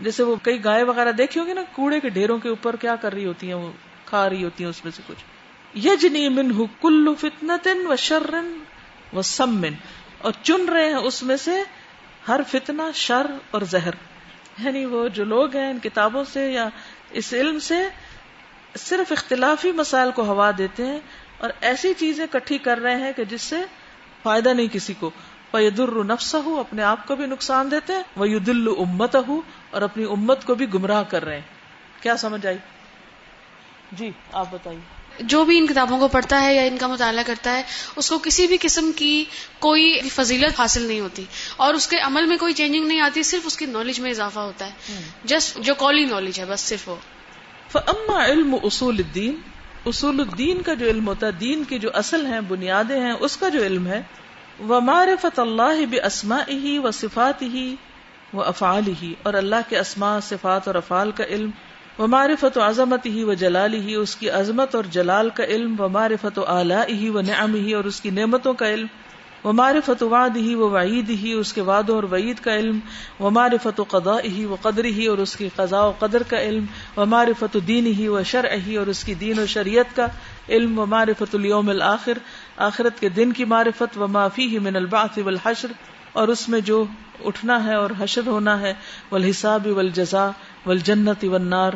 جیسے وہ کئی گائے وغیرہ دیکھی ہوگی نا، کوڑے کے ڈھیروں کے اوپر کیا کر رہی ہوتی ہیں، وہ کھا رہی ہوتی ہیں اس میں سے کچھ۔ یجنی من کل فتنتن و شرن و سمن، اور چن رہے ہیں اس میں سے ہر فتنہ شر اور زہر۔ یعنی وہ جو لوگ ہیں ان کتابوں سے یا اس علم سے صرف اختلافی مسائل کو ہوا دیتے ہیں اور ایسی چیزیں کٹھی کر رہے ہیں کہ جس سے فائدہ نہیں کسی کو۔ وہ نفس ہو اپنے آپ کو بھی نقصان دیتے ہیں۔ وہ یدل امت ہو اور اپنی امت کو بھی گمراہ کر رہے ہیں۔ کیا سمجھ آئی؟ جی آپ بتائیے۔ جو بھی ان کتابوں کو پڑھتا ہے یا ان کا مطالعہ کرتا ہے اس کو کسی بھی قسم کی کوئی فضیلت حاصل نہیں ہوتی۔ اور اس کے عمل میں کوئی چینجنگ نہیں آتی صرف اس کی نالج میں اضافہ ہوتا ہے۔ جسٹ جو کولی نالج ہے بس صرف وہ۔ فاما علم اصول الدین اصول الدین کا جو علم ہوتا ہے دین کی جو اصل ہیں بنیادیں ہیں اس کا جو علم ہے وہ معرفت اللہ بسما ہی و صفات ہی وہ افعال ہی اور اللہ کے اسماء صفات اور افعال کا علم وہ معرفت و عظمت ہی و جلال ہی اس کی عظمت اور جلال کا علم و معرفت و اعلیٰ ہی و نعم ہی اور اس کی نعمتوں کا علم وہ معرفت واد ہی و وعید ہی اس کے وعدوں اور وعید کا علم وہ معرفت و قدا ہی و قدر ہی اور اس کی قضاء و قدر کا علم و معرفت دین ہی و شرع ہی اور اس کی دین و شریعت کا علم و معرفت اليوم الآخر آخرت کے دن کی معرفت و معافی ہی من الباث والحشر اور اس میں جو اٹھنا ہے اور حشر ہونا ہے، والحساب والجزاء، والجنت والنار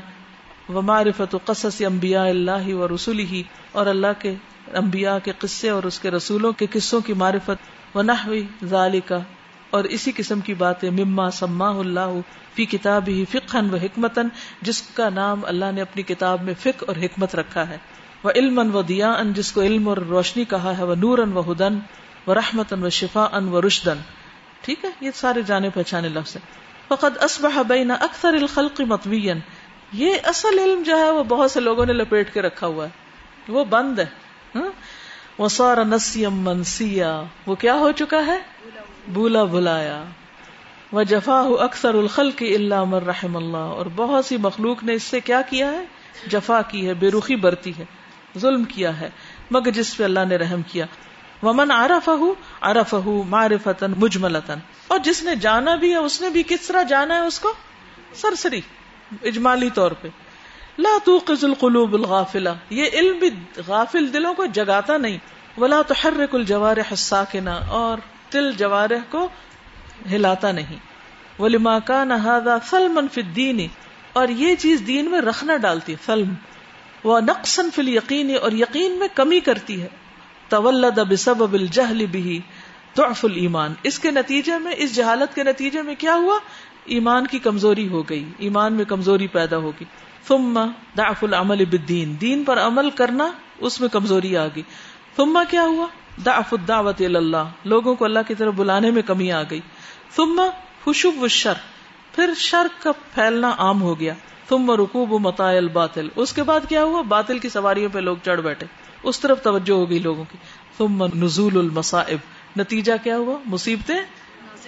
و معرفت قصص انبیاء اللہ و رسول ہی اور اللہ کے انبیاء کے قصے اور اس کے رسولوں کے قصوں کی معرفت و نحوی ذالکا اور اسی قسم کی باتیں، مما سما اللہ فی کتاب ہی فکن و حکمتن جس کا نام اللہ نے اپنی کتاب میں فک اور حکمت رکھا ہے۔ وہ علم و دیا ان جس کو علم اور روشنی کہا ہے وہ نور ان و ہدن و رحمت ان و شفا ان و رشدن ٹھیک ہے؟ یہ سارے جانے پہچانے لفظ ہیں۔ فقط اسبح بین اکثر الخلق متوین یہ اصل علم جو ہے وہ بہت سے لوگوں نے لپیٹ کے رکھا ہوا ہے۔ وہ بند ہے۔ وہ سارا نسیم منسیا۔ وہ کیا ہو چکا ہے؟ بولا بلایا۔ وہ جفا اکثر الخل کی اللہ مر رحم اللہ۔ اور بہت سی مخلوق نے اس سے کیا کیا ہے؟ جفا کی ہے، بے رخی برتی ہے، ظلم کیا ہے۔ مگر جس پہ اللہ نے رحم کیا۔ ومن عرف عرف معرفتن مجملتن اور جس نے جانا بھی ہے، اس نے بھی کس طرح جانا ہے اس کو؟ سرسری، اجمالی طور پہ۔ لا توقظ القلوب الغافلہ۔ یہ علم بھی غافل دلوں کو جگاتا نہیں۔ ولا تحرک الجوارح الساکنہ۔ اور دل جوارح کو ہلاتا نہیں۔ وہ لما کا نہ فلم دین اور یہ چیز دین میں رکھنا ڈالتی فلم وہ نقصن فل یقین اور یقین میں کمی کرتی ہے۔ طولد بسبب الجہل بھی ضعف الایمان۔ اس کے نتیجے میں، اس جہالت کے نتیجے میں کیا ہوا؟ ایمان کی کمزوری ہو گئی، ایمان میں کمزوری پیدا ہوگی۔ ثم ضعف العمل بالدین، دین پر عمل کرنا اس میں کمزوری آ گئی۔ ثم کیا ہوا؟ ضعف الدعوت اللہ، لوگوں کو اللہ کی طرف بلانے میں کمی آ گئی۔ ثم خوشب الشر، پھر شر کا پھیلنا عام ہو گیا۔ ثم رکوب متاع الباطل، اس کے بعد کیا ہوا؟ باطل کی سواریوں پہ لوگ چڑھ بیٹھے۔ اس طرف توجہ ہو گئی لوگوں کی۔ ثم نزول المصائب۔ نتیجہ کیا ہوا؟ مصیبتیں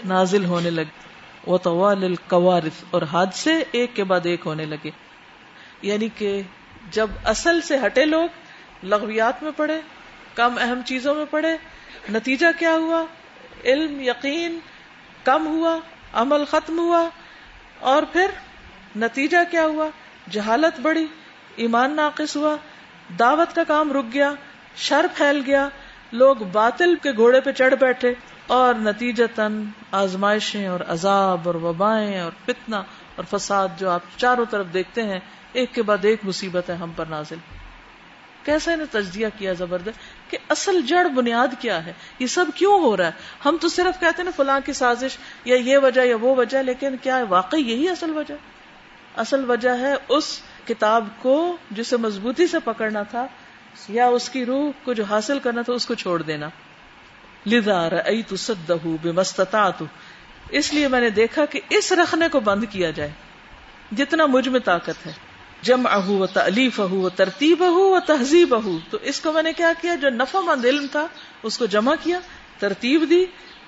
نازل ہونے لگی۔ وہ طوال القوارث۔ اور حادثے ایک کے بعد ایک ہونے لگے۔ یعنی کہ جب اصل سے ہٹے لوگ لغویات میں پڑے کم اہم چیزوں میں پڑے نتیجہ کیا ہوا؟ علم، یقین کم ہوا، عمل ختم ہوا۔ اور پھر نتیجہ کیا ہوا؟ جہالت بڑی ایمان ناقص ہوا۔ دعوت کا کام رک گیا، شر پھیل گیا، لوگ باطل کے گھوڑے پہ چڑھ بیٹھے اور نتیجہ تن آزمائشیں اور عذاب اور وبائیں اور فتنہ اور فساد جو آپ چاروں طرف دیکھتے ہیں، ایک کے بعد ایک مصیبت ہے ہم پر نازل۔ کیسے انہیں تجزیہ کیا زبردست کہ اصل جڑ بنیاد کیا ہے؟ یہ سب کیوں ہو رہا ہے؟ ہم تو صرف کہتے ہیں نا فلاں کی سازش، یا یہ وجہ یا وہ وجہ، لیکن کیا ہے واقعی یہی اصل وجہ؟ اصل وجہ ہے اس کتاب کو جسے مضبوطی سے پکڑنا تھا یا اس کی روح کو جو حاصل کرنا تھا اس کو چھوڑ دینا۔ لدا رأیت صدہ بے اس لیے میں نے دیکھا کہ اس رکھنے کو بند کیا جائے۔ جتنا مجھ میں طاقت ہے۔ جم اہ و تلیف اہ و ترتیب اہ و تہذیب اہ تو اس کو میں نے کیا کیا؟ جو نفع مند علم تھا، اس کو جمع کیا، ترتیب دی،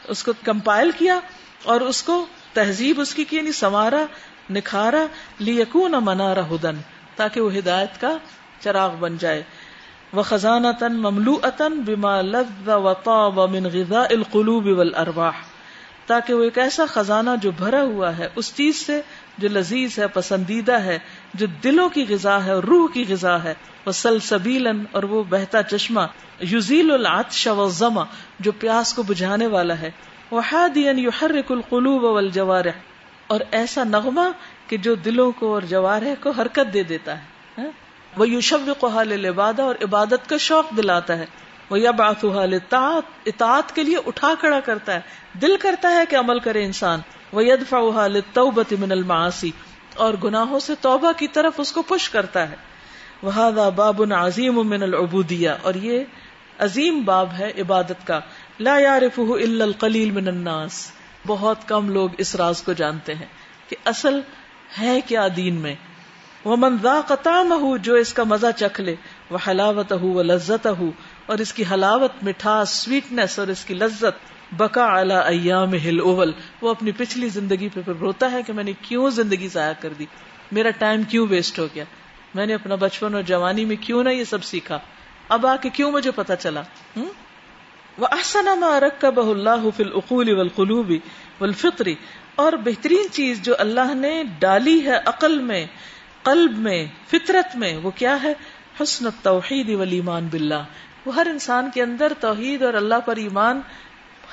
اس کو کمپائل کیا اور اس کو تہذیب اس کی کی یعنی سوارا نکھارا لیکون منارا ہدن، تاکہ وہ ہدایت کا چراغ بن جائے۔ وہ خزانہ تن مملو اتن بما لذ و من غذاء القلوب والارواح۔ تاکہ وہ ایک ایسا خزانہ جو بھرا ہوا ہے، اس چیز سے جو لذیذ ہے، پسندیدہ ہے، جو دلوں کی غذا ہے اور روح کی غذا ہے۔ وہ سلسبیلن اور وہ بہتا چشمہ۔ یوزیل العطش والظما جو پیاس کو بجھانے والا ہے۔ وہ ہادین یحرک القلوب والجوارح۔ اور ایسا نغمہ کہ جو دلوں کو اور جوارح کو حرکت دے دیتا ہے وہ یوشب کو حال عبادہ اور عبادت کا شوق دلاتا ہے۔ وہ یا بات حال اطاعت اطاعت کے لیے اٹھا کھڑا کرتا ہے۔ دل کرتا ہے کہ عمل کرے انسان۔ وہ یدفا حال توبت من المعاصی اور گناہوں سے توبہ کی طرف اس کو پش کرتا ہے۔ وہ باب عظیم من العبودیہ اور یہ عظیم باب ہے عبادت کا۔ لا يعرفه الا القلیل من الناس۔ بہت کم لوگ اس راز کو جانتے ہیں کہ اصل ہے کیا دین میں۔ وہ منزا قطام ہو جو اس کا مزہ چکھ لے۔ وہ حلاوت ہو وہ لذت ہو اور اس کی حلاوت، مٹھاس سویٹنس اور اس کی لذت۔ بکا اعلی ایام ہل اوول وہ اپنی پچھلی زندگی پہ پھر روتا ہے کہ میں نے کیوں زندگی ضائع کر دی؟ میرا ٹائم کیوں ویسٹ ہو گیا؟ میں نے اپنا بچپن اور جوانی میں کیوں نہ یہ سب سیکھا؟ اب آ کے کیوں مجھے پتا چلا؟ ہوں وہ احسن رکھ بہ اللہ فل اقول والقلوب والفطری اور بہترین چیز جو اللہ نے ڈالی ہے عقل میں، قلب میں، فطرت میں، وہ کیا ہے؟ حسن توحید ولیمان باللہ۔ وہ ہر انسان کے اندر توحید اور اللہ پر ایمان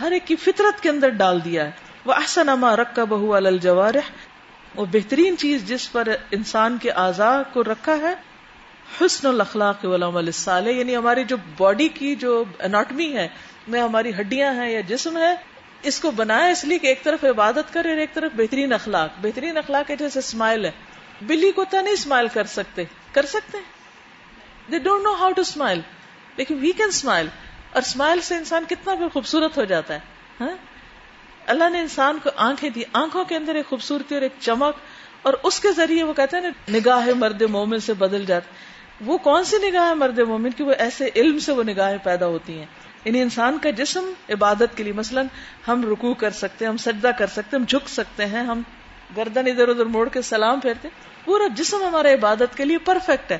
ہر ایک کی فطرت کے اندر ڈال دیا ہے۔ وہ احسن اما رکھا بہو الجوارح۔ وہ بہترین چیز جس پر انسان کے اعضاء کو رکھا ہے حسن الاخلاق والعمل الصالح یعنی ہماری جو باڈی کی جو اناٹمی ہے، میں ہماری ہڈیاں ہیں یا جسم ہے، اس کو بنایا اس لیے کہ ایک طرف عبادت کرے اور ایک طرف بہترین اخلاق۔ بہترین اخلاق ہے جیسے اسمائل ہے۔ بلی کو تو نہیں اسمائل کر سکتے۔ کر سکتے they don't know how to smile لیکن وی کین اسمائل اور اسمائل سے انسان کتنا بھی خوبصورت ہو جاتا ہے۔ ہاں؟ اللہ نے انسان کو آنکھیں دی، آنکھوں کے اندر ایک خوبصورتی اور ایک چمک، اور اس کے ذریعے وہ کہتے ہیں نا نگاہ مرد مومن سے بدل جاتی وہ کون سی نگاہ ہے مرد مومن کی؟ وہ ایسے علم سے وہ نگاہیں پیدا ہوتی ہیں۔ یعنی انسان کا جسم عبادت کے لیے مثلا ہم رکو کر سکتے ہیں، ہم سجدہ کر سکتے ہیں، ہم جھک سکتے ہیں، ہم گردن ادھر ادھر موڑ کے سلام پھیرتے ہیں۔ پورا جسم ہمارے عبادت کے لیے پرفیکٹ ہے۔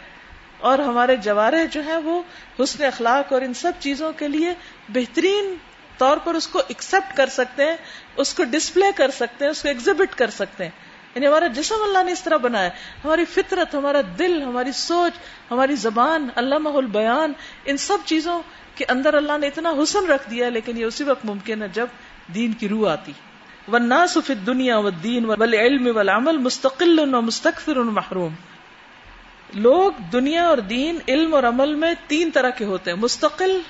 اور ہمارے جوارے جو ہیں وہ حسن اخلاق اور ان سب چیزوں کے لیے بہترین طور پر اس کو ایکسپٹ کر سکتے ہیں، اس کو ڈسپلے کر سکتے ہیں، اس کو ایگزبٹ کر سکتے ہیں۔ یعنی ہمارا جسم اللہ نے اس طرح بنایا ہماری فطرت، ہمارا دل، ہماری سوچ، ہماری زبان اللہ البیان، ان سب چیزوں کے اندر اللہ نے اتنا حسن رکھ دیا لیکن یہ اسی وقت ممکن ہے جب دین کی روح آتی۔ والناس فی الدنیا والدین والعلم والعمل مستقل و مستقفر محروم لوگ دنیا اور دین، علم اور عمل میں تین طرح کے ہوتے ہیں۔ مستقل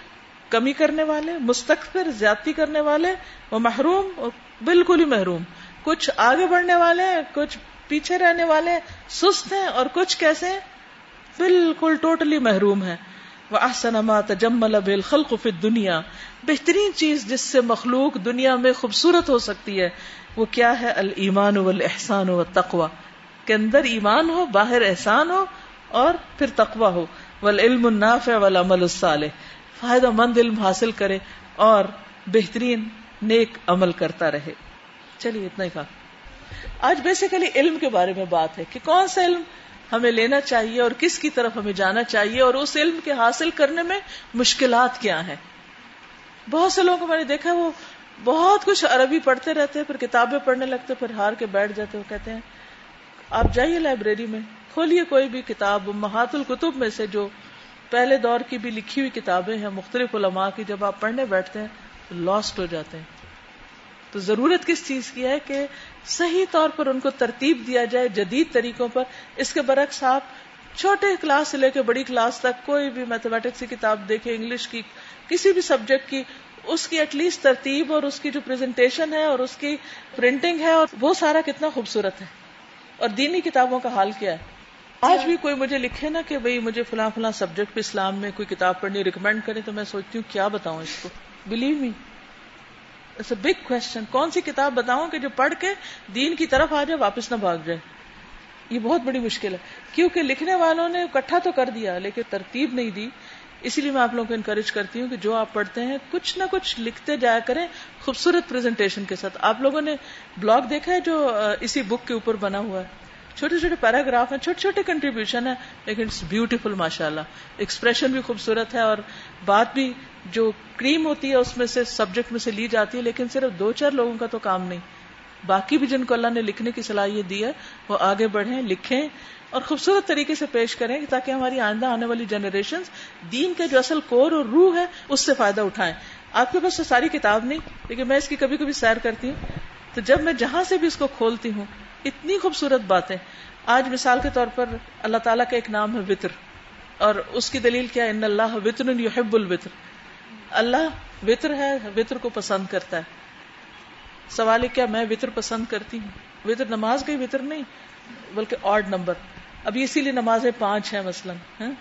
کمی کرنے والے مستقفر زیادتی کرنے والے وہ محروم اور بالکل ہی محروم۔ کچھ آگے بڑھنے والے ہیں، کچھ پیچھے رہنے والے سست ہیں اور کچھ کیسے بالکل ٹوٹلی محروم ہے وہ آسنما تجمل بالخلق فی دنیا بہترین چیز جس سے مخلوق دنیا میں خوبصورت ہو سکتی ہے، وہ کیا ہے؟ المان والاحسان والتقوى کے اندر ایمان ہو، باہر احسان ہو اور پھر تقوی ہو۔ والعلم النافع والعمل الصالح۔ فائدہ مند علم حاصل کرے اور بہترین نیک عمل کرتا رہے۔ چلیے، اتنا ہی کہا۔ آج بیسیکلی علم کے بارے میں بات ہے کہ کون سا علم ہمیں لینا چاہیے اور کس کی طرف ہمیں جانا چاہیے اور اس علم کے حاصل کرنے میں مشکلات کیا ہیں۔ بہت سے لوگوں کو میں نے دیکھا وہ بہت کچھ عربی پڑھتے رہتے پھر کتابیں پڑھنے لگتے پھر ہار کے بیٹھ جاتے وہ کہتے ہیں، آپ جائیے لائبریری میں کھولئے کوئی بھی کتاب محات القتب میں سے جو پہلے دور کی بھی لکھی ہوئی کتابیں ہیں، مختلف علماء کی، جب آپ پڑھنے بیٹھتے ہیں تو لاسٹ ہو جاتے ہیں۔ تو ضرورت کس چیز کی ہے کہ صحیح طور پر ان کو ترتیب دیا جائے جدید طریقوں پر؟ اس کے برعکس آپ چھوٹے کلاس سے لے کے بڑی کلاس تک کوئی بھی میتھمیٹکس کی کتاب دیکھے انگلش کی، کسی بھی سبجیکٹ کی، اس کی ایٹ لیسٹ ترتیب اور اس کی جو پریزنٹیشن ہے اور اس کی پرنٹنگ ہے اور وہ سارا کتنا خوبصورت ہے۔ اور دینی کتابوں کا حال کیا ہے؟ آج بھی کوئی مجھے لکھے نا کہ بھائی مجھے فلاں فلاں سبجیکٹ پہ اسلام میں کوئی کتاب پڑھنی ریکمینڈ کرے تو میں سوچتی ہوں کیا بتاؤں اس کو؟ بلیو می بگ کوشچن کون سی کتاب بتاؤں کہ جو پڑھ کے دین کی طرف آ جائے، واپس نہ بھاگ جائے؟ یہ بہت بڑی مشکل ہے۔ کیونکہ لکھنے والوں نے اکٹھا تو کر دیا، لیکن ترتیب نہیں دی۔ اسی لیے میں آپ لوگوں کو انکریج کرتی ہوں کہ جو آپ پڑھتے ہیں، کچھ نہ کچھ لکھتے جایا کریں خوبصورت پریزنٹیشن کے ساتھ۔ آپ لوگوں نے بلاگ دیکھا ہے جو اسی بک کے اوپر بنا ہوا ہے۔ چھوٹے چھوٹے پیراگراف ہیں، چھوٹے چھوٹے کنٹریبیوشن ہے لیکن اٹس بیوٹیفل ماشاء اللہ ایکسپریشن بھی خوبصورت ہے اور بات بھی جو کریم ہوتی ہے اس میں سے سبجیکٹ میں سے لی جاتی ہے، لیکن صرف دو چار لوگوں کا تو کام نہیں۔ باقی بھی جن کو اللہ نے لکھنے کی صلاحیت دی ہے، وہ آگے بڑھیں، لکھیں اور خوبصورت طریقے سے پیش کریں تاکہ ہماری آئندہ آنے والی جنریشن دین کے جو اصل کور اور روح ہے، اس سے فائدہ اٹھائیں۔ آپ کے پاس تو ساری کتاب نہیں، لیکن میں اس کی کبھی کبھی سیر کرتی ہوں۔ تو جب میں جہاں سے بھی اس کو کھولتی ہوں، اتنی خوبصورت باتیں۔ آج مثال کے طور پر اللہ تعالیٰ کا ایک نام ہے وطر، اور اس کی دلیل کیا ان اللہ وطر یحب الوطر۔ اللہ وطر ہے، وطر کو پسند کرتا ہے۔ سوال ہے، کیا میں وطر پسند کرتی ہوں؟ وطر نماز کا وطر نہیں، بلکہ آڈ نمبر ابھی اسی لیے نمازیں پانچ ہیں مثلاً ہاں۔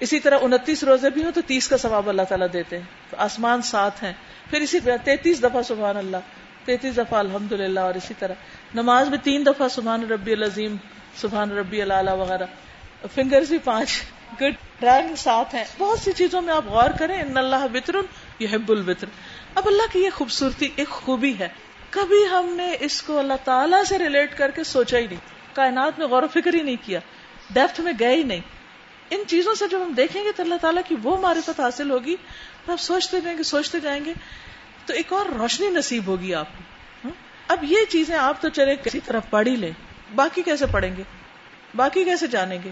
اسی طرح انتیس روزے بھی ہوں تو تیس کا ثواب اللہ تعالیٰ دیتے ہیں۔ آسمان سات ہیں۔ پھر اسی طرح تینتیس دفعہ سبحان اللہ۔ تینتیس دفعہ الحمد للہ اور اسی طرح۔ نماز میں تین دفعہ سبحان ربی العظیم، سبحان ربی اللہ وغیرہ۔ فنگرز بھی پانچ۔ گڈ ڈرائنگ ساتھ ہیں۔ بہت سی چیزوں میں آپ غور کریں، ان اللہ وطر یہ حب اب اللہ کی یہ خوبصورتی ایک خوبی ہے۔ کبھی ہم نے اس کو اللہ تعالیٰ سے ریلیٹ کر کے سوچا ہی نہیں۔ کائنات میں غور و فکر ہی نہیں کیا۔ ڈیپتھ میں گئے ہی نہیں۔ ان چیزوں سے جب ہم دیکھیں گے تو اللہ تعالیٰ کی وہ معرفت حاصل ہوگی۔ تو آپ سوچتے جائیں گے، سوچتے جائیں گے۔ تو ایک اور روشنی نصیب ہوگی آپ کو۔ اب یہ چیزیں آپ تو چلے، کسی طرح پڑھ ہی لیں۔ باقی کیسے پڑھیں گے؟ باقی کیسے جانیں گے؟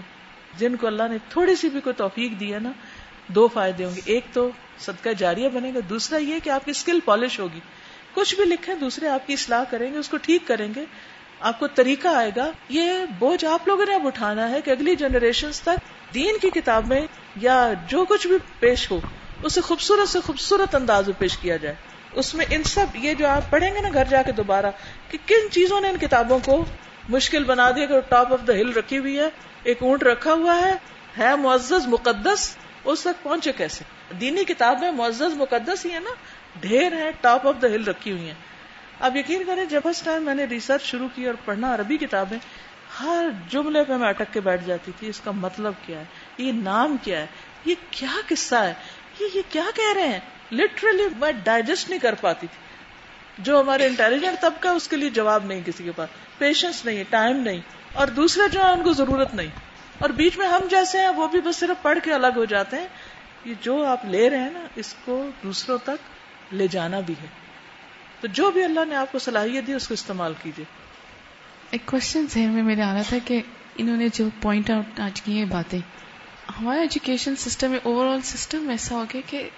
جن کو اللہ نے تھوڑی سی بھی کوئی توفیق دی ہے نا، دو فائدے ہوں گے۔ ایک تو صدقہ جاریہ بنے گا، دوسرا یہ کہ آپ کی اسکل پالش ہوگی۔ کچھ بھی لکھیں، دوسرے آپ کی اصلاح کریں گے، اس کو ٹھیک کریں گے۔ آپ کو طریقہ آئے گا۔ یہ بوجھ آپ لوگوں نے اب اٹھانا ہے کہ اگلی جنریشن تک دین کی کتابیں یا جو کچھ بھی پیش ہو، اسے خوبصورت سے خوبصورت انداز میں پیش کیا جائے۔ اس میں ان سب، یہ جو آپ پڑھیں گے نا گھر جا کے دوبارہ، کہ کن چیزوں نے ان کتابوں کو مشکل بنا دیا کہ ٹاپ آف دا ہل رکھی ہوئی ہے، ایک اونٹ رکھا ہوا ہے ہے معزز، مقدس، اس تک پہنچے کیسے؟ دینی کتاب میں معزز، مقدس ہی ہے نا، ڈھیر ہے، ٹاپ آف دا ہل رکھی ہوئی ہیں۔ اب یقین کریں، جب اس ٹائم میں نے ریسرچ شروع کی اور پڑھنا عربی کتابیں، ہر جملے پہ میں اٹک کے بیٹھ جاتی تھی، اس کا مطلب کیا ہے؟ یہ نام کیا ہے؟ یہ کیا قصہ ہے؟ یہ یہ کیا کہہ رہے ہیں؟ لٹرلی میں ڈائجسٹ نہیں کر پاتی تھی۔ جو ہمارے انٹیلیجنٹ طبقہ اس کے لیے جواب نہیں کسی کے پاس۔ پیشنس نہیں ٹائم نہیں۔ اور دوسرے جو ہے، ان کو ضرورت نہیں۔ اور بیچ میں ہم جیسے ہیں، وہ بھی بس صرف پڑھ کے الگ ہو جاتے ہیں یہ جو آپ لے رہے ہیں نا، اس کو دوسروں تک لے جانا بھی ہے۔ تو جو بھی اللہ نے آپ کو صلاحیت دی، اس کو استعمال کیجیے۔ ایک کوشچن ذہن میں میرے آ رہا تھا کہ انہوں نے جو پوائنٹ آؤٹ آج کی ہیں باتیں ہمارا ایجوکیشن سسٹم میں اوور آل سسٹم ایسا ہو گیا کہ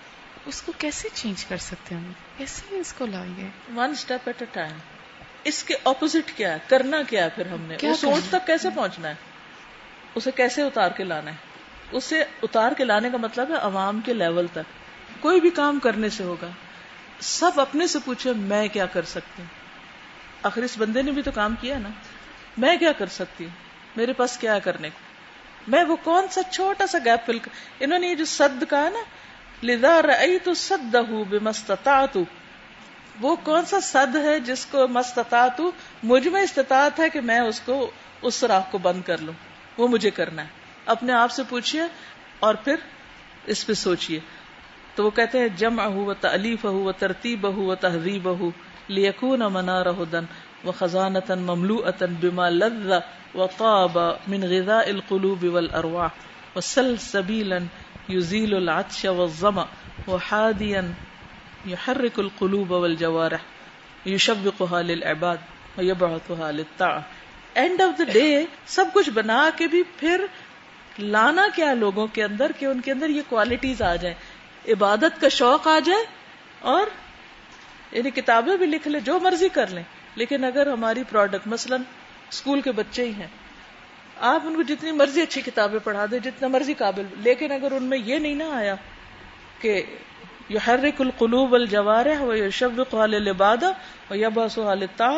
اس کو کیسے چینج کر سکتے ہیں ہم؟ کیسے اس کو لائیے one step at a time اس کے اپوزٹ کیا ہے؟ کرنا کیا ہے پھر ہم نے؟ کیا اس سوچ تک کیسے پہنچنا ہے؟ اسے کیسے اتار کے لانا ہے؟ اسے اتار کے لانے کا مطلب ہے عوام کے لیول تک۔ کوئی بھی کام کرنے سے ہوگا۔ سب اپنے سے پوچھے میں کیا کر سکتی ہوں؟ آخر اس بندے نے بھی تو کام کیا نا؟ میں کیا کر سکتی ہوں؟ میرے پاس کیا کرنے کو؟ میں وہ کون سا چھوٹا سا گیپ فل انہوں نے یہ جو سد کہا نا لدا رئی تو سد وہ کون سا سد ہے جس کو مستطاط مجھ میں استطاعت ہے کہ میں اس کو، اس راہ کو بند کر لوں. وہ مجھے کرنا ہے. اپنے آپ سے پوچھئے اور پھر اس پہ سوچئے. تو وہ کہتے ہیں جم اہ و تلیف اہ و ترتیب اہ و تہذیب اہ لیکون منا رہدن و خزانتن مملو اتن بما لذ و قاب من غذاء القلوب والارواح. و سبیلا یزیل العطش والظما و يحرك القلوب والجوارح يشبقها للعباد ويبعثها للطاعة. اینڈ آف دا ڈے سب کچھ بنا کے بھی پھر لانا کیا لوگوں کے اندر کہ ان کے اندر یہ کوالٹیز آ جائیں؟ عبادت کا شوق آ جائے اور یعنی کتابیں بھی لکھ لیں، جو مرضی کر لیں، لیکن اگر ہماری پروڈکٹ مثلا اسکول کے بچے ہی ہیں آپ ان کو جتنی مرضی اچھی کتابیں پڑھا دیں جتنا مرضی قابل لیکن اگر ان میں یہ نہیں نہ آیا کہ یو ہر القلوب الجوار ہے وہ شب لباد و یب الطا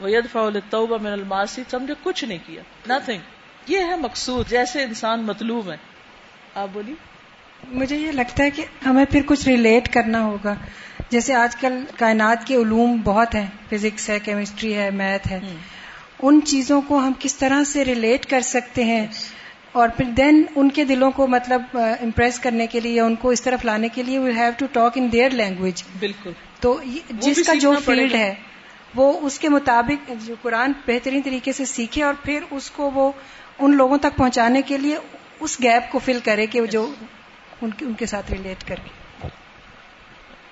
و ید فاطوبہ من الماسی سمجھے کچھ نہیں کیا نتھنگ یہ ہے مقصود جیسے انسان مطلوب ہے۔ آپ بولیے۔ مجھے یہ لگتا ہے کہ ہمیں پھر کچھ ریلیٹ کرنا ہوگا۔ جیسے آج کل کائنات کے علوم بہت ہیں فزکس ہے کیمسٹری ہے میتھ ہے۔ ان چیزوں کو ہم کس طرح سے ریلیٹ کر سکتے ہیں اور پھر دین ان کے دلوں کو مطلب امپریس کرنے کے لیے ان کو اس طرف لانے کے لیے we have to talk in their language بالکل۔ تو جس کا جو فیلڈ ہے وہ اس کے مطابق جو قرآن بہترین طریقے سے سیکھے اور پھر اس کو وہ ان لوگوں تک پہنچانے کے لیے اس گیپ کو فل کرے کہ جو ان کے ساتھ ریلیٹ کر کے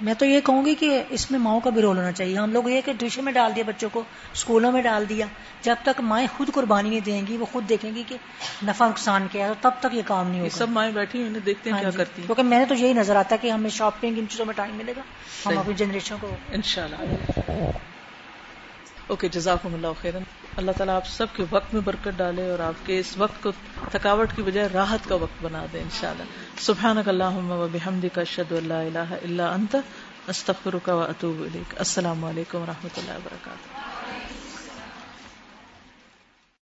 میں تو یہ کہوں گی کہ اس میں ماؤں کا بھی رول ہونا چاہیے۔ ہم لوگ یہ کہ ٹیوشن میں ڈال دیا بچوں کو اسکولوں میں ڈال دیا۔ جب تک مائیں خود قربانی نہیں دیں گی وہ خود دیکھیں گی کہ نفع نقصان کیا ہے تب تک یہ کام نہیں ہوگا۔ سب مائیں بیٹھی ہیں دیکھتے ہیں ہاں کیا جی۔ کرتی ہیں۔ کیونکہ میں نے تو یہی نظر آتا ہے کہ ہمیں شاپنگ ان چیزوں میں ٹائم ملے گا۔ ہم اپنی جنریشن کو انشاءاللہ۔ اوکے جزاکم اللہ خیرن۔ اللہ تعالیٰ آپ سب کے وقت میں برکت ڈالے اور آپ کے اس وقت کو تھکاوٹ کی بجائے راحت کا وقت بنا دے ان شاء اللہ و کا شد اللہ اللہ اللہ انت استخر کا اطوب السلام علیکم و رحمۃ اللہ وبرکاتہ